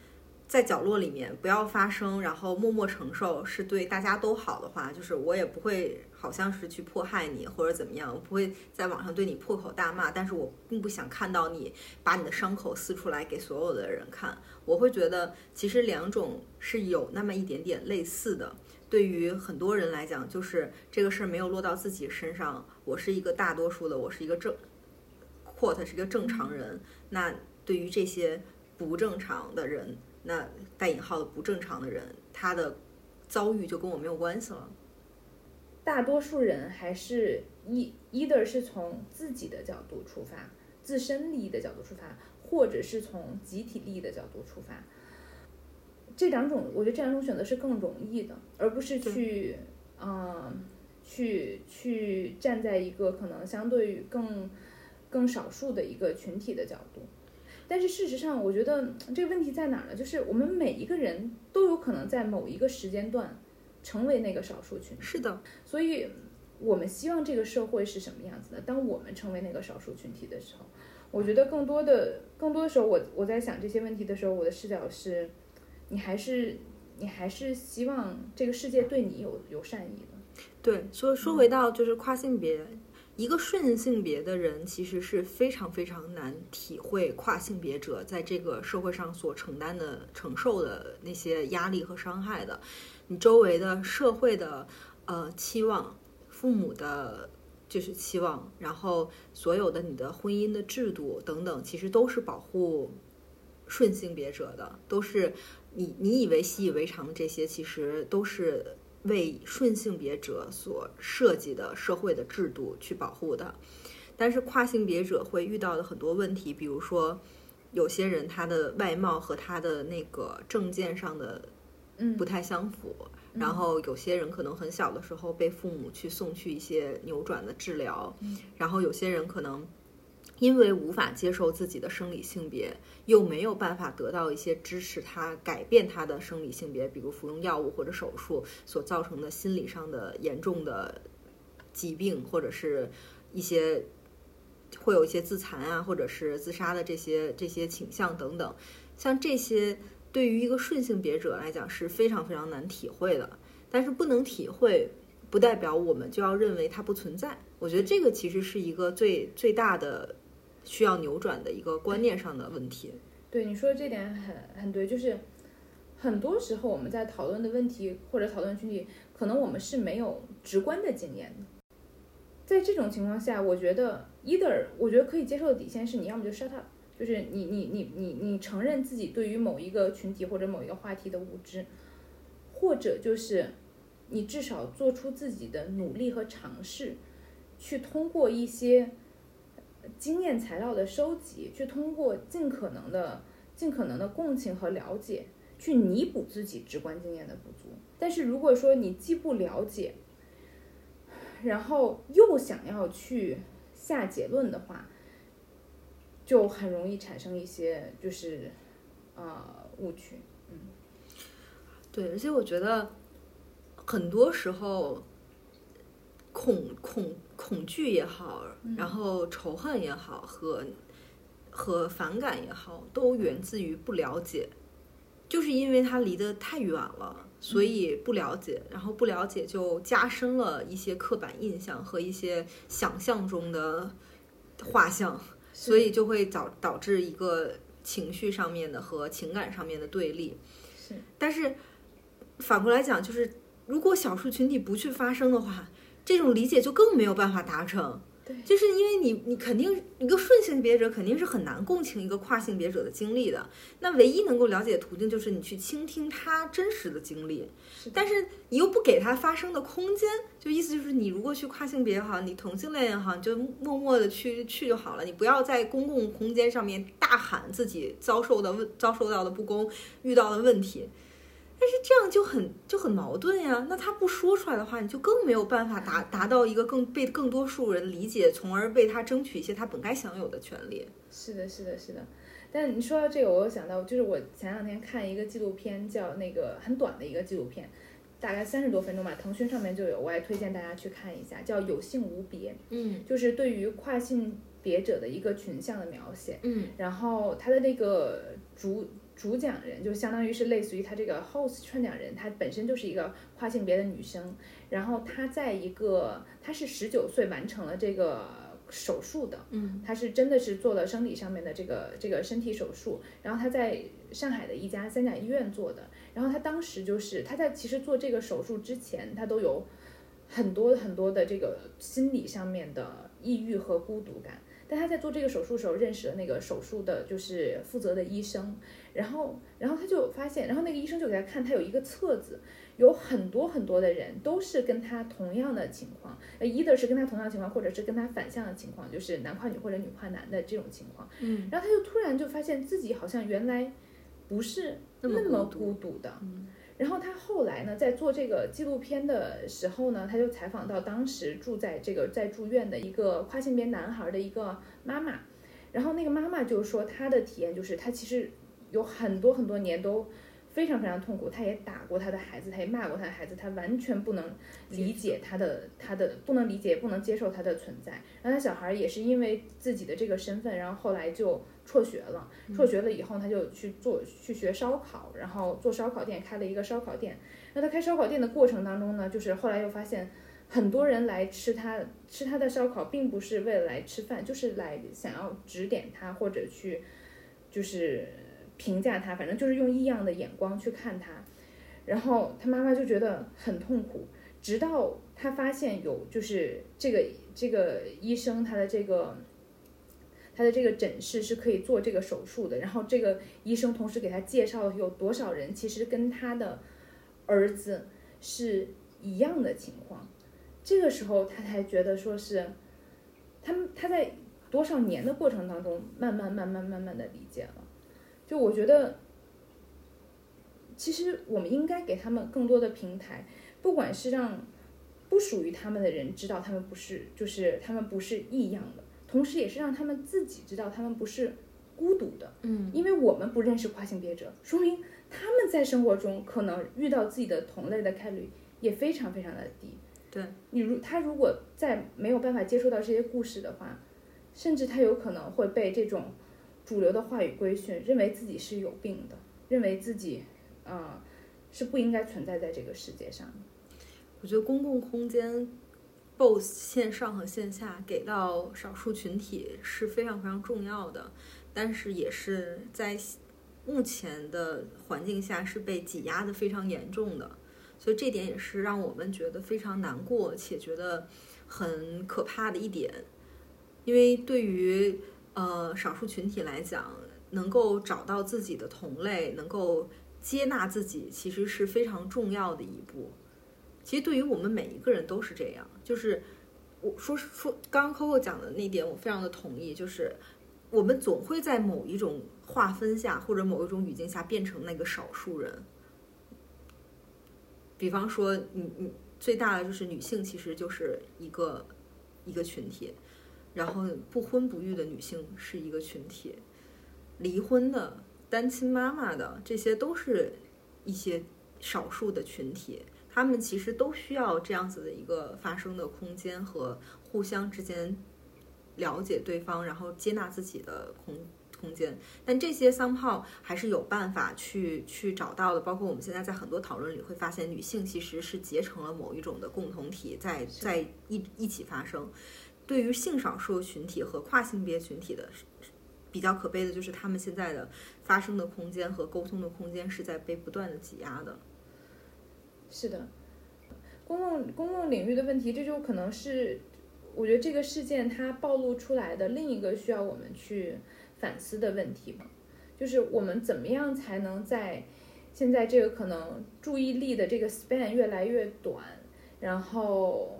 在角落里面不要发声，然后默默承受，是对大家都好的话，就是我也不会好像是去迫害你或者怎么样，我不会在网上对你破口大骂。但是我并不想看到你把你的伤口撕出来给所有的人看。我会觉得其实两种是有那么一点点类似的。对于很多人来讲，就是这个事儿没有落到自己身上。我是一个大多数的，我是一个正，quote 是一个正常人。那对于这些不正常的人，那带引号的不正常的人，他的遭遇就跟我没有关系了。大多数人还是一 either 是从自己的角度出发，自身利益的角度出发，或者是从集体利益的角度出发。这两种，我觉得这两种选择是更容易的，而不是去，嗯，去去站在一个可能相对于更更少数的一个群体的角度。但是事实上，我觉得这个问题在哪儿呢？就是我们每一个人都有可能在某一个时间段成为那个少数群体。是的，所以我们希望这个社会是什么样子的？当我们成为那个少数群体的时候，我觉得更多的更多的时候，我我在想这些问题的时候，我的视角是。你还是你还是希望这个世界对你有有善意的，对。所以说回到就是跨性别，一个顺性别的人其实是非常非常难体会跨性别者在这个社会上所承担的承受的那些压力和伤害的。你周围的社会的呃期望，父母的就是期望，然后所有的你的婚姻的制度等等，其实都是保护顺性别者的，都是。你你以为习以为常的这些，其实都是为顺性别者所设计的社会的制度去保护的。但是跨性别者会遇到的很多问题，比如说有些人他的外貌和他的那个证件上的嗯不太相符，然后有些人可能很小的时候被父母去送去一些扭转的治疗，然后有些人可能。因为无法接受自己的生理性别，又没有办法得到一些支持他改变他的生理性别，比如服用药物或者手术所造成的心理上的严重的疾病，或者是一些会有一些自残啊，或者是自杀的这些这些倾向等等，像这些对于一个顺性别者来讲是非常非常难体会的。但是不能体会，不代表我们就要认为它不存在。我觉得这个其实是一个最最大的。需要扭转的一个观念上的问题。对你说的这点很很对，就是很多时候我们在讨论的问题或者讨论群体，可能我们是没有直观的经验的。在这种情况下，我觉得 either 我觉得可以接受的底线是，你要么就 shut up，就是你你你你你承认自己对于某一个群体或者某一个话题的无知，或者就是你至少做出自己的努力和尝试，去通过一些。经验材料的收集，去通过尽可能的、尽可能的共情和了解，去弥补自己直观经验的不足。但是如果说你既不了解，然后又想要去下结论的话，就很容易产生一些就是啊误区。嗯，对，而且我觉得很多时候恐恐恐惧也好，然后仇恨也好，和和反感也好，都源自于不了解，就是因为它离得太远了，所以不了解，然后不了解就加深了一些刻板印象和一些想象中的画像，所以就会导导致一个情绪上面的和情感上面的对立。是，但是反过来讲，就是如果少数群体不去发声的话，这种理解就更没有办法达成。对，就是因为你，你肯定一个顺性别者肯定是很难共情一个跨性别者的经历的。那唯一能够了解的途径就是你去倾听他真实的经历，但是你又不给他发声的空间，就意思就是你如果去跨性别也好，你同性恋也好，你就默默的去去就好了，你不要在公共空间上面大喊自己遭受的遭受到的不公，遇到的问题。但是这样就很就很矛盾呀。那他不说出来的话，你就更没有办法达达到一个更被更多数人理解，从而为他争取一些他本该享有的权利。是的，是的，是的。但你说到这个，我又想到，就是我前两天看一个纪录片，叫那个很短的一个纪录片，大概三十多分钟吧，腾讯上面就有，我也推荐大家去看一下，叫《有性无别》，嗯就是对于跨性别者的一个群像的描写。嗯然后他的那个主主讲人就相当于是类似于他这个 host 串讲人，她本身就是一个跨性别的女生，然后她在一个她是十九岁完成了这个手术的，嗯她是真的是做了生理上面的这个这个身体手术，然后她在上海的一家三甲医院做的，然后她当时就是她在其实做这个手术之前，她都有很多很多的这个心理上面的抑郁和孤独感。但他在做这个手术的时候，认识了那个手术的就是负责的医生，然后，然后他就发现，然后那个医生就给他看，他有一个册子，有很多很多的人都是跟他同样的情况，呃，either 是跟他同样的情况，或者是跟他反向的情况，就是男跨女或者女跨男的这种情况。嗯然后他就突然就发现自己好像原来不是那么孤独孤独的。然后他后来呢，在做这个纪录片的时候呢，他就采访到当时住在这个在住院的一个跨性别男孩的一个妈妈，然后那个妈妈就说她的体验就是她其实有很多很多年都非常非常痛苦，他也打过他的孩子，他也骂过他的孩子，他完全不能理解他的他的不能理解，也不能接受他的存在。然后他小孩也是因为自己的这个身份，然后后来就辍学了。辍学了以后，他就去做去学烧烤，然后做烧烤店，开了一个烧烤店。那他开烧烤店的过程当中呢，就是后来又发现很多人来吃他吃他的烧烤，并不是为了来吃饭，就是来想要指点他或者去就是评价他，反正就是用异样的眼光去看他。然后他妈妈就觉得很痛苦，直到他发现有就是这个这个医生他的这个。他的这个诊室是可以做这个手术的，然后这个医生同时给他介绍有多少人其实跟他的儿子是一样的情况，这个时候他才觉得说是他他在多少年的过程当中，慢慢慢慢慢慢的理解了。就我觉得，其实我们应该给他们更多的平台，不管是让不属于他们的人知道他们不是，就是他们不是异样的。同时，也是让他们自己知道他们不是孤独的，嗯，因为我们不认识跨性别者，说明他们在生活中可能遇到自己的同类的概率也非常非常的低。对你如他如果在没有办法接触到这些故事的话，甚至他有可能会被这种主流的话语规训，认为自己是有病的，认为自己，呃，是不应该存在在这个世界上的。我觉得公共空间，both 线上和线下给到少数群体是非常非常重要的，但是也是在目前的环境下是被挤压的非常严重的，所以这点也是让我们觉得非常难过且觉得很可怕的一点，因为对于呃少数群体来讲，能够找到自己的同类，能够接纳自己，其实是非常重要的一步。其实对于我们每一个人都是这样，就是我说说刚刚 Coco 讲的那点，我非常的同意，就是我们总会在某一种划分下或者某一种语境下变成那个少数人。比方说，你你最大的就是女性，其实就是一个一个群体，然后不婚不育的女性是一个群体，离婚的、单亲妈妈的，这些都是一些少数的群体，他们其实都需要这样子的一个发声的空间和互相之间了解对方，然后接纳自己的空空间。但这些 somehow 还是有办法去去找到的。包括我们现在在很多讨论里会发现，女性其实是结成了某一种的共同体，在在一一起发声。对于性少数群体和跨性别群体的比较可悲的就是，他们现在的发声的空间和沟通的空间是在被不断的挤压的。是的，公共公共领域的问题，这就可能是我觉得这个事件它暴露出来的另一个需要我们去反思的问题嘛，就是我们怎么样才能在现在这个可能注意力的这个 span 越来越短，然后。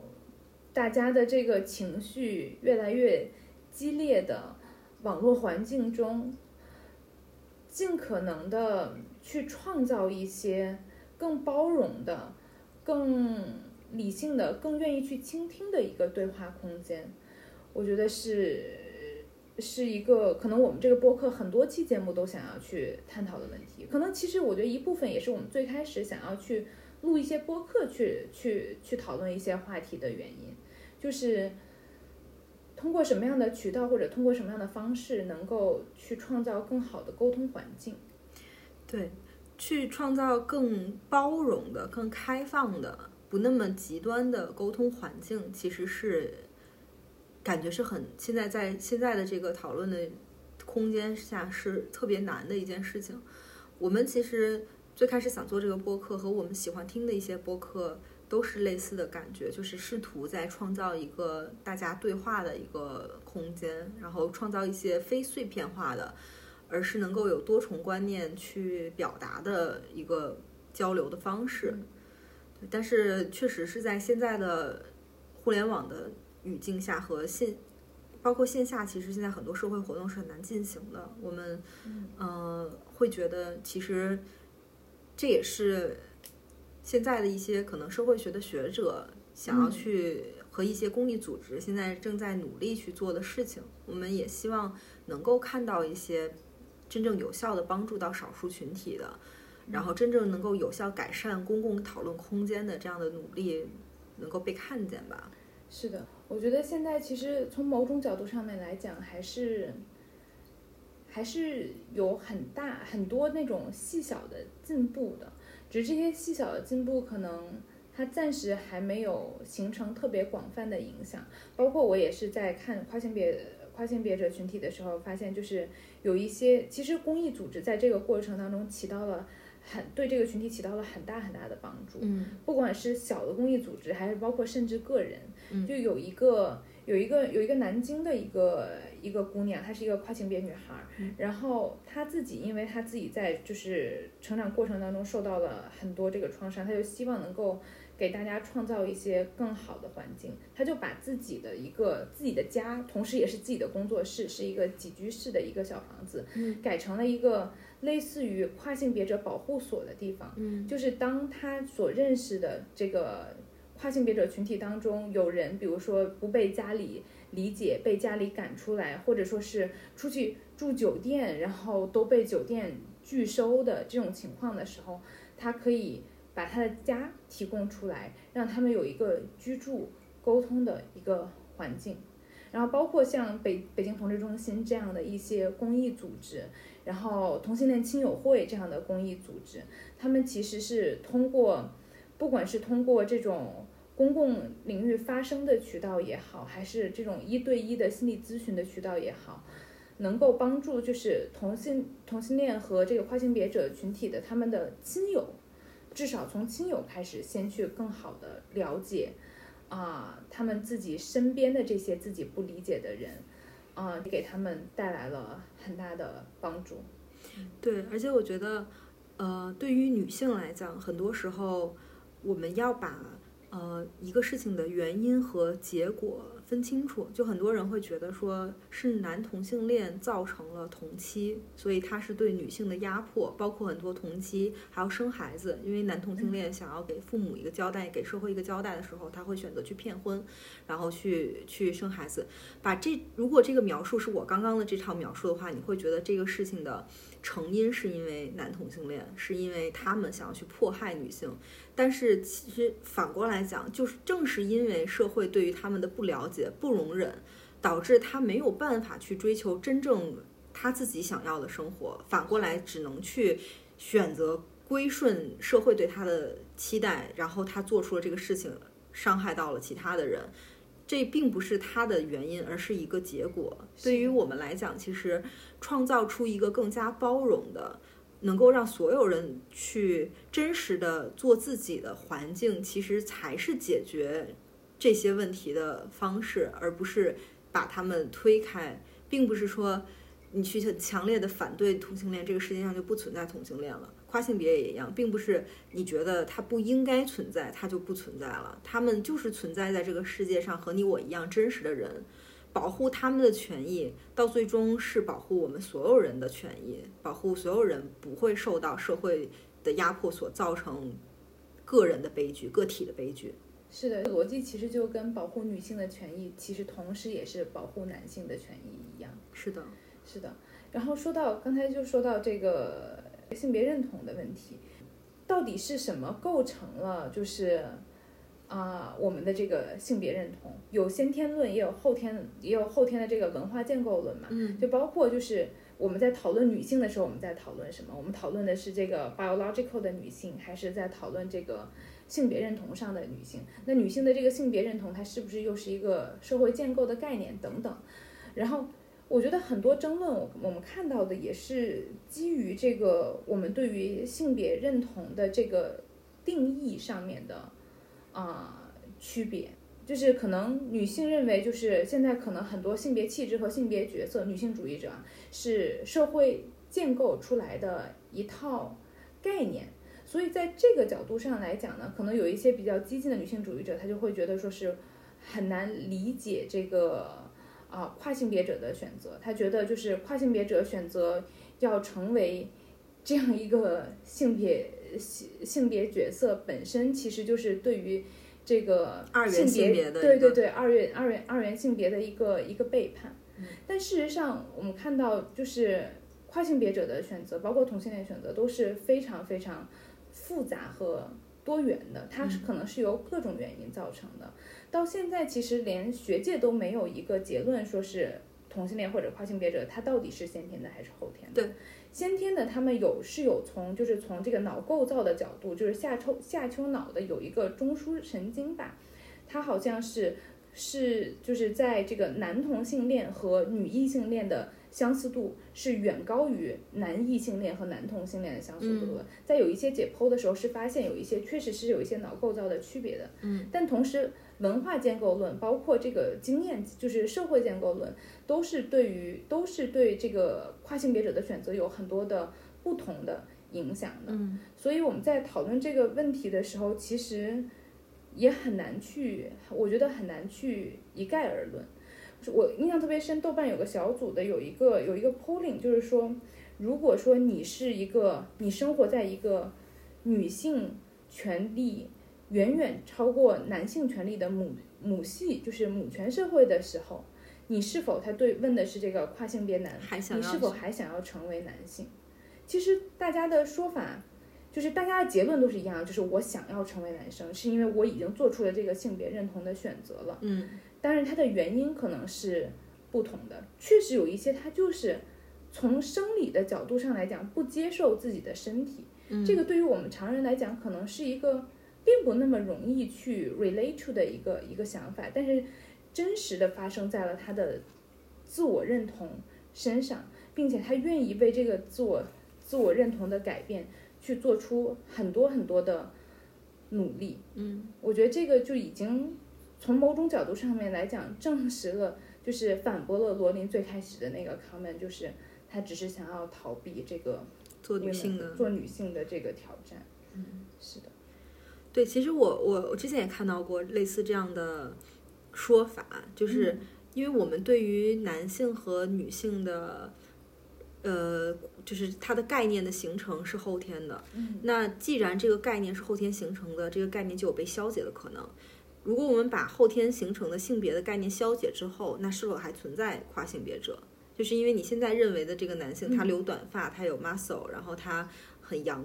大家的这个情绪越来越激烈的网络环境中，尽可能的去创造一些更包容的、更理性的、更愿意去倾听的一个对话空间，我觉得是是一个可能我们这个播客很多期节目都想要去探讨的问题。可能其实我觉得一部分也是我们最开始想要去。录一些播客去去去讨论一些话题的原因，就是通过什么样的渠道或者通过什么样的方式，能够去创造更好的沟通环境。对，去创造更包容的、更开放的、不那么极端的沟通环境，其实是感觉是很现在在现在的这个讨论的空间下是特别难的一件事情。我们其实。最开始想做这个播客，和我们喜欢听的一些播客都是类似的感觉，就是试图在创造一个大家对话的一个空间，然后创造一些非碎片化的，而是能够有多重观念去表达的一个交流的方式。但是，确实是在现在的互联网的语境下和线，包括线下，其实现在很多社会活动是很难进行的。我们，嗯，会觉得其实。这也是现在的一些可能社会学的学者想要去和一些公益组织现在正在努力去做的事情。我们也希望能够看到一些真正有效的帮助到少数群体的，然后真正能够有效改善公共讨论空间的这样的努力能够被看见吧。是的，我觉得现在其实从某种角度上面来讲，还是。还是有很大很多那种细小的进步的，只是这些细小的进步可能它暂时还没有形成特别广泛的影响。包括我也是在看跨性别跨性别者群体的时候，发现就是有一些其实公益组织在这个过程当中起到了很对这个群体起到了很大很大的帮助。嗯，不管是小的公益组织，还是包括甚至个人，就有一个有一个有一个南京的一个。一个姑娘，她是一个跨性别女孩，然后她自己，因为她自己在就是成长过程当中受到了很多这个创伤，她就希望能够给大家创造一些更好的环境，她就把自己的一个自己的家，同时也是自己的工作室，是一个几居室的一个小房子，改成了一个类似于跨性别者保护所的地方，就是当她所认识的这个跨性别者群体当中有人，比如说不被家里。理解被家里赶出来，或者说是出去住酒店，然后都被酒店拒收的这种情况的时候，他可以把他的家提供出来，让他们有一个居住、沟通的一个环境。然后包括像北北京同志中心这样的一些公益组织，然后同性恋亲友会这样的公益组织，他们其实是通过，不管是通过这种。公共领域发声的渠道也好，还是这种一对一的心理咨询的渠道也好，能够帮助就是同性同性恋和这个跨性别者群体的他们的亲友，至少从亲友开始，先去更好的了解啊，他们自己身边的这些自己不理解的人，啊，给他们带来了很大的帮助。对，而且我觉得，呃，对于女性来讲，很多时候我们要把。呃，一个事情的原因和结果分清楚。就很多人会觉得说是男同性恋造成了同妻，所以他是对女性的压迫，包括很多同妻还要生孩子，因为男同性恋想要给父母一个交代，给社会一个交代的时候，他会选择去骗婚，然后去去生孩子。把这如果这个描述是我刚刚的这套描述的话，你会觉得这个事情的成因是因为男同性恋，是因为他们想要去迫害女性。但是其实反过来讲，就是正是因为社会对于他们的不了解、不容忍，导致他没有办法去追求真正他自己想要的生活，反过来只能去选择归顺社会对他的期待，然后他做出了这个事情，伤害到了其他的人。这并不是它的原因，而是一个结果。对于我们来讲，其实创造出一个更加包容的。能够让所有人去真实的做自己的环境，其实才是解决这些问题的方式，而不是把他们推开。并不是说你去很强烈的反对同性恋，这个世界上就不存在同性恋了。跨性别也一样，并不是你觉得它不应该存在，它就不存在了。他们就是存在在这个世界上，和你我一样真实的人。保护他们的权益，到最终是保护我们所有人的权益，保护所有人不会受到社会的压迫所造成个人的悲剧、个体的悲剧。是的，逻辑其实就跟保护女性的权益，其实同时也是保护男性的权益一样。是的，是的。然后说到刚才就说到这个性别认同的问题，到底是什么构成了就是？啊，我们的这个性别认同有先天论，也有后天，也有后天的这个文化建构论嘛。嗯，就包括就是我们在讨论女性的时候，我们在讨论什么？我们讨论的是这个 biological 的女性，还是在讨论这个性别认同上的女性？那女性的这个性别认同，它是不是又是一个社会建构的概念等等？然后我觉得很多争论，我我们看到的也是基于这个我们对于性别认同的这个定义上面的。啊，区别就是可能女性认为，就是现在可能很多性别气质和性别角色，女性主义者是社会建构出来的一套概念，所以在这个角度上来讲呢，可能有一些比较激进的女性主义者，她就会觉得说是很难理解这个啊跨性别者的选择，他觉得就是跨性别者选择要成为这样一个性别。性性别角色本身其实就是对于这个二元性别的对对对二元二元二元性别的一个一个背叛。但事实上，我们看到就是跨性别者的选择，包括同性恋选择，都是非常非常复杂和多元的。它是可能是由各种原因造成的。到现在，其实连学界都没有一个结论，说是同性恋或者跨性别者他到底是先天的还是后天的。对。先天的，他们有是有从就是从这个脑构造的角度，就是下丘下丘脑的有一个中枢神经吧，它好像是是就是在这个男同性恋和女异性恋的相似度是远高于男异性恋和男同性恋的相似度的。在有一些解剖的时候是发现有一些确实是有一些脑构造的区别的。嗯，但同时文化建构论包括这个经验就是社会建构论。都是对于都是对这个跨性别者的选择有很多的不同的影响的，嗯，所以我们在讨论这个问题的时候，其实也很难去，我觉得很难去一概而论。我印象特别深，豆瓣有个小组的有一个有一个 polling，就是说，如果说你是一个你生活在一个女性权利远远超过男性权利的母母系，就是母权社会的时候。你是否他对问的是这个跨性别男，你是否还想要成为男性？其实大家的说法就是大家的结论都是一样，就是我想要成为男生，是因为我已经做出了这个性别认同的选择了。嗯，但是它的原因可能是不同的。确实有一些他就是从生理的角度上来讲不接受自己的身体，这个对于我们常人来讲可能是一个并不那么容易去 relate to 的一个一个想法，但是。真实的发生在了他的自我认同身上，并且他愿意为这个自我自我认同的改变去做出很多很多的努力。嗯，我觉得这个就已经从某种角度上面来讲，证实了就是反驳了罗琳最开始的那个 comment，就是他只是想要逃避这个做女性的做女性的这个挑战。嗯，是的，对，其实我我我之前也看到过类似这样的。说法，就是因为我们对于男性和女性的，呃，就是它的概念的形成是后天的。嗯那既然这个概念是后天形成的，这个概念就有被消解的可能。如果我们把后天形成的性别的概念消解之后，那是否还存在跨性别者？就是因为你现在认为的这个男性，他留短发，他有 muscle，然后他很阳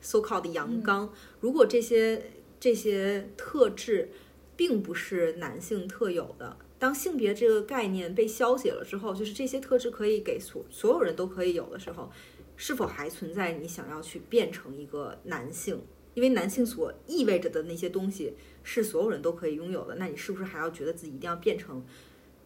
，so called 的阳刚。如果这些这些特质并不是男性特有的，当性别这个概念被消解了之后，就是这些特质可以给所所有人都可以有的时候，是否还存在你想要去变成一个男性？因为男性所意味着的那些东西是所有人都可以拥有的，那你是不是还要觉得自己一定要变成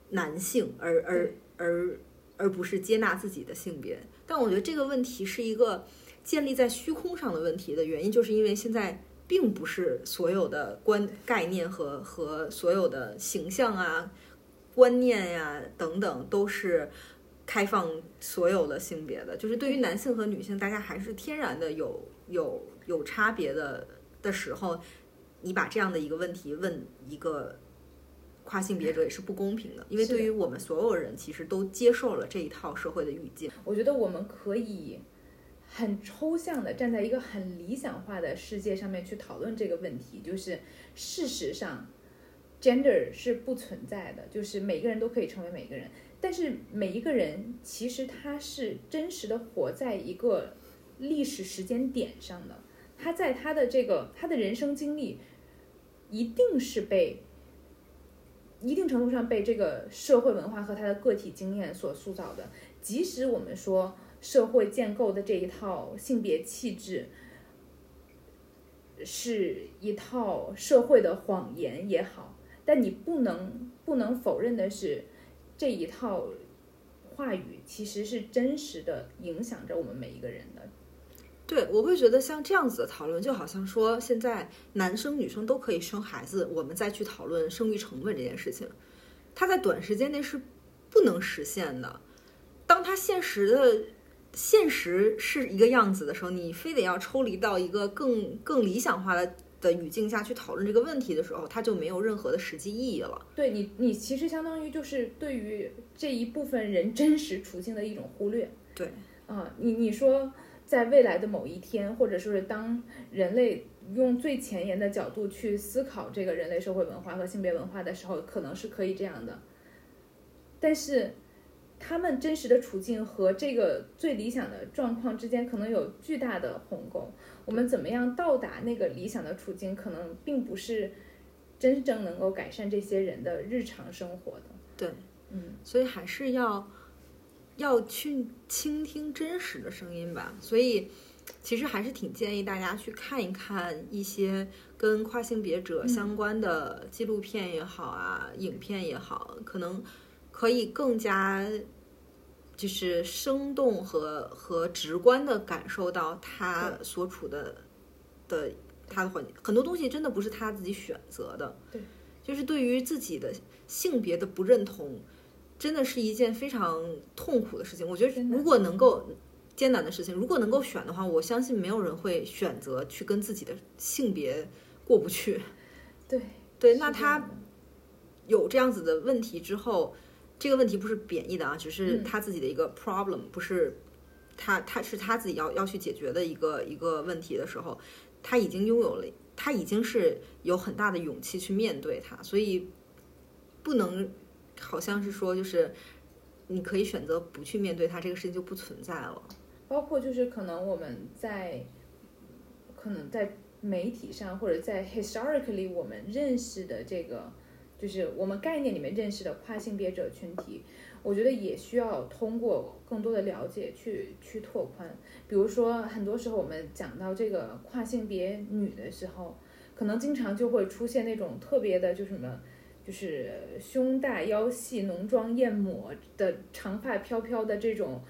男性，而而而而不是接纳自己的性别？但我觉得这个问题是一个建立在虚空上的问题的原因，就是因为现在并不是所有的观概念和和所有的形象啊、观念呀、等等都是开放所有的性别的。就是对于男性和女性，大家还是天然的有有有差别的的时候，你把这样的一个问题问一个。跨性别者也是不公平的，因为对于我们所有人，其实都接受了这一套社会的语境。我觉得我们可以很抽象的站在一个很理想化的世界上面去讨论这个问题，就是事实上，gender 是不存在的，就是每个人都可以成为每个人，但是每一个人其实他是真实的活在一个历史时间点上的，他在他的这个他的人生经历一定是被。一定程度上被这个社会文化和他的个体经验所塑造的，即使我们说社会建构的这一套性别气质是一套社会的谎言也好，但你不能不能否认的是，这一套话语其实是真实的影响着我们每一个人的。对，我会觉得像这样子的讨论，就好像说现在男生女生都可以生孩子，我们再去讨论生育成本这件事情，它在短时间内是不能实现的。当它现实的现实是一个样子的时候，你非得要抽离到一个更更理想化的的语境下去讨论这个问题的时候，它就没有任何的实际意义了。对你，你其实相当于就是对于这一部分人真实处境的一种忽略。对，啊，你你说。在未来的某一天，或者说是当人类用最前沿的角度去思考这个人类社会文化和性别文化的时候，可能是可以这样的。但是，他们真实的处境和这个最理想的状况之间可能有巨大的鸿沟。我们怎么样到达那个理想的处境，可能并不是真正能够改善这些人的日常生活的。对，嗯，所以还是要。要去倾听真实的声音吧，所以其实还是挺建议大家去看一看一些跟跨性别者相关的纪录片也好啊，影片也好，可能可以更加就是生动和和直观的感受到他所处的的他的环境，很多东西真的不是他自己选择的，对，就是对于自己的性别的不认同。真的是一件非常痛苦的事情。我觉得，如果能够艰难的事情，如果能够选的话，我相信没有人会选择去跟自己的性别过不去。对对，那他有这样子的问题之后，这个问题不是贬义的啊，只是他自己的一个 problem，不是他他是他自己要要去解决的一个一个问题的时候，他已经拥有了，他已经是有很大的勇气去面对它，所以不能。好像是说，就是你可以选择不去面对它，这个事情就不存在了。包括就是可能我们在，可能在媒体上或者在 historically 我们认识的这个，就是我们概念里面认识的跨性别者群体，我觉得也需要通过更多的了解去去拓宽。比如说，很多时候我们讲到这个跨性别女的时候，可能经常就会出现那种特别的，就什么。就是胸大腰细、浓妆艳抹的长发飘飘的这种，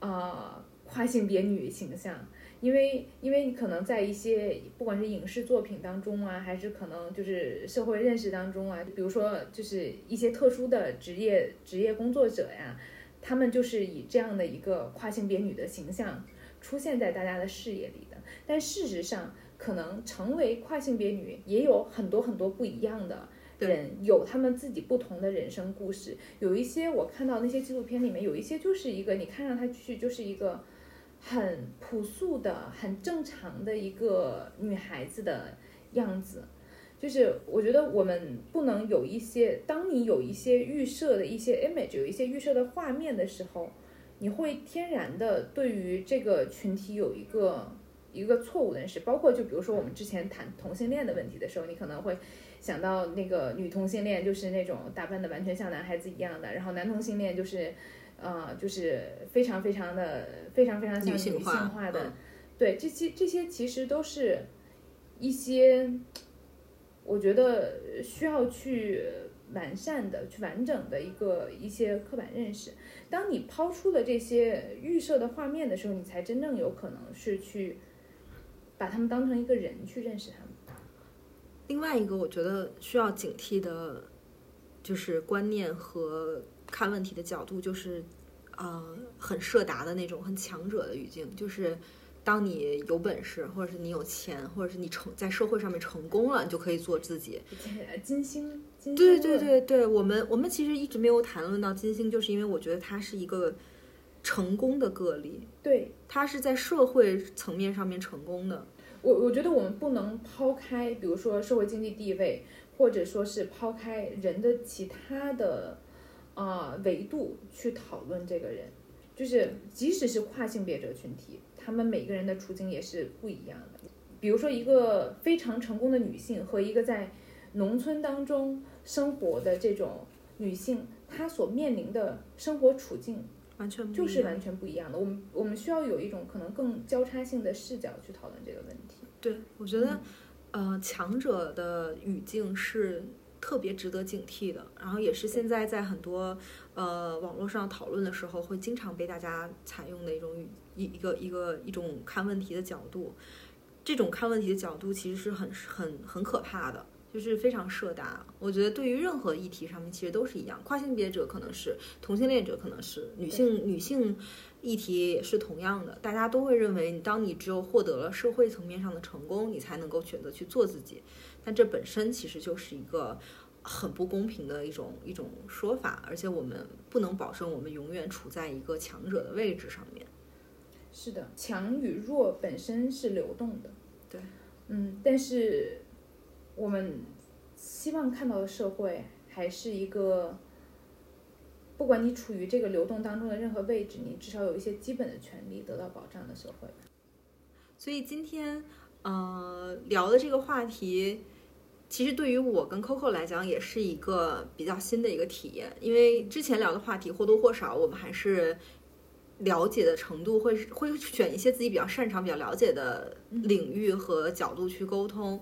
呃，跨性别女形象。因为，因为你可能在一些不管是影视作品当中啊，还是可能就是社会认识当中啊，比如说就是一些特殊的职业职业工作者呀，他们就是以这样的一个跨性别女的形象出现在大家的视野里的。但事实上，可能成为跨性别女也有很多很多不一样的。人有他们自己不同的人生故事。有一些我看到那些纪录片里面，有一些就是一个你看上他去就是一个很朴素的、很正常的一个女孩子的样子。就是我觉得我们不能有一些，当你有一些预设的一些 image，有一些预设的画面的时候，你会天然的对于这个群体有一个一个错误的认识。包括就比如说我们之前谈同性恋的问题的时候，你可能会想到那个女同性恋就是那种打扮的完全像男孩子一样的，然后男同性恋就是，呃，就是非常非常的非常非常像女性化的。对，这些这些其实都是一些。我觉得需要去完善的、去完整的一个一些刻板认识。当你抛出了这些预设的画面的时候，你才真正有可能是去把他们当成一个人去认识他们。另外一个我觉得需要警惕的，就是观念和看问题的角度，就是呃很社达的那种很强者的语境，就是。当你有本事，或者是你有钱，或者是你成在社会上面成功了，你就可以做自己。金星，对对对对，我们我们其实一直没有谈论到金星，就是因为我觉得它是一个成功的个例。对，它是在社会层面上面成功的。我我觉得我们不能抛开，比如说社会经济地位，或者说是抛开人的其他的啊维度去讨论这个人，就是即使是跨性别者群体。他们每个人的处境也是不一样的。比如说，一个非常成功的女性和一个在农村当中生活的这种女性，她所面临的生活处境完全就是完全不一样的。我们我们需要有一种可能更交叉性的视角去讨论这个问题。对，我觉得，呃，强者的语境是特别值得警惕的。然后，也是现在在很多呃网络上讨论的时候，会经常被大家采用的一种语。一一个一个一种看问题的角度，这种看问题的角度其实是很很很可怕的，就是非常社达。我觉得对于任何议题上面其实都是一样，跨性别者可能是同性恋者，可能是女性女性议题也是同样的。大家都会认为，你当你只有获得了社会层面上的成功，你才能够选择去做自己。但这本身其实就是一个很不公平的一种一种说法，而且我们不能保证我们永远处在一个强者的位置上面。是的，强与弱本身是流动的，对，嗯，但是我们希望看到的社会还是一个，不管你处于这个流动当中的任何位置，你至少有一些基本的权利得到保障的社会。所以今天，呃，聊的这个话题，其实对于我跟 Coco 来讲，也是一个比较新的一个体验，因为之前聊的话题或多或少，我们还是。了解的程度会会选一些自己比较擅长、比较了解的领域和角度去沟通，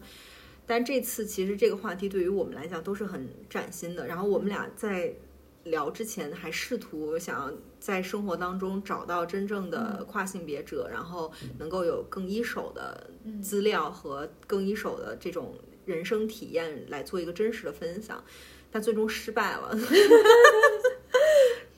但这次其实这个话题对于我们来讲都是很崭新的。然后我们俩在聊之前还试图想要在生活当中找到真正的跨性别者，然后能够有更一手的资料和更一手的这种人生体验来做一个真实的分享，但最终失败了。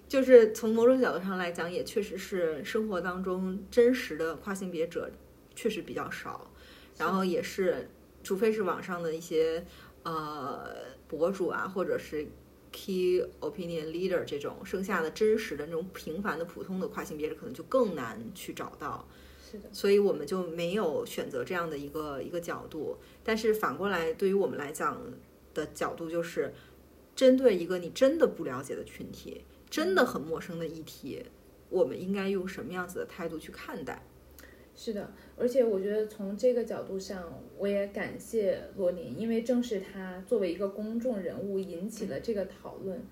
就是从某种角度上来讲，也确实是生活当中真实的跨性别者确实比较少，然后也是，除非是网上的一些呃博主啊，或者是 key opinion leader 这种，剩下的真实的那种平凡的普通的跨性别者，可能就更难去找到。是的，所以我们就没有选择这样的一个一个角度。但是反过来，对于我们来讲的角度，就是针对一个你真的不了解的群体。真的很陌生的议题，我们应该用什么样子的态度去看待？是的，而且我觉得从这个角度上，我也感谢罗琳，因为正是他作为一个公众人物引起了这个讨论，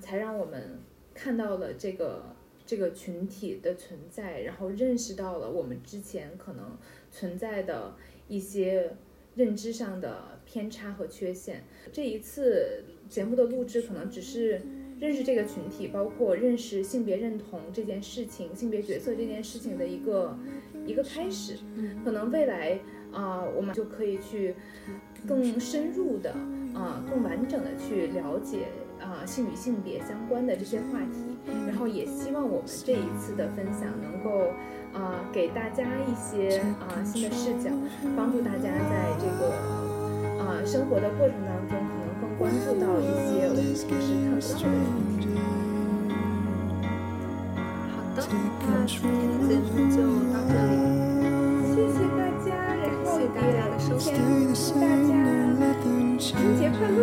才让我们看到了这个这个群体的存在，然后认识到了我们之前可能存在的一些认知上的偏差和缺陷。这一次节目的录制可能只是。认识这个群体，包括认识性别认同这件事情、性别角色这件事情的一个一个开始。可能未来啊，我们就可以去更深入的啊、更完整的去了解啊性与性别相关的这些话题。然后也希望我们这一次的分享能够啊给大家一些啊新的视角，帮助大家在这个啊生活的过程当中可能更。关注到一些我们平时看不到的问题。好的，那今天的节目就到这里，谢谢大家，然后谢谢大家的收听也祝大家春节快乐！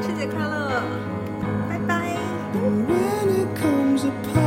春节快乐。When it comes apart,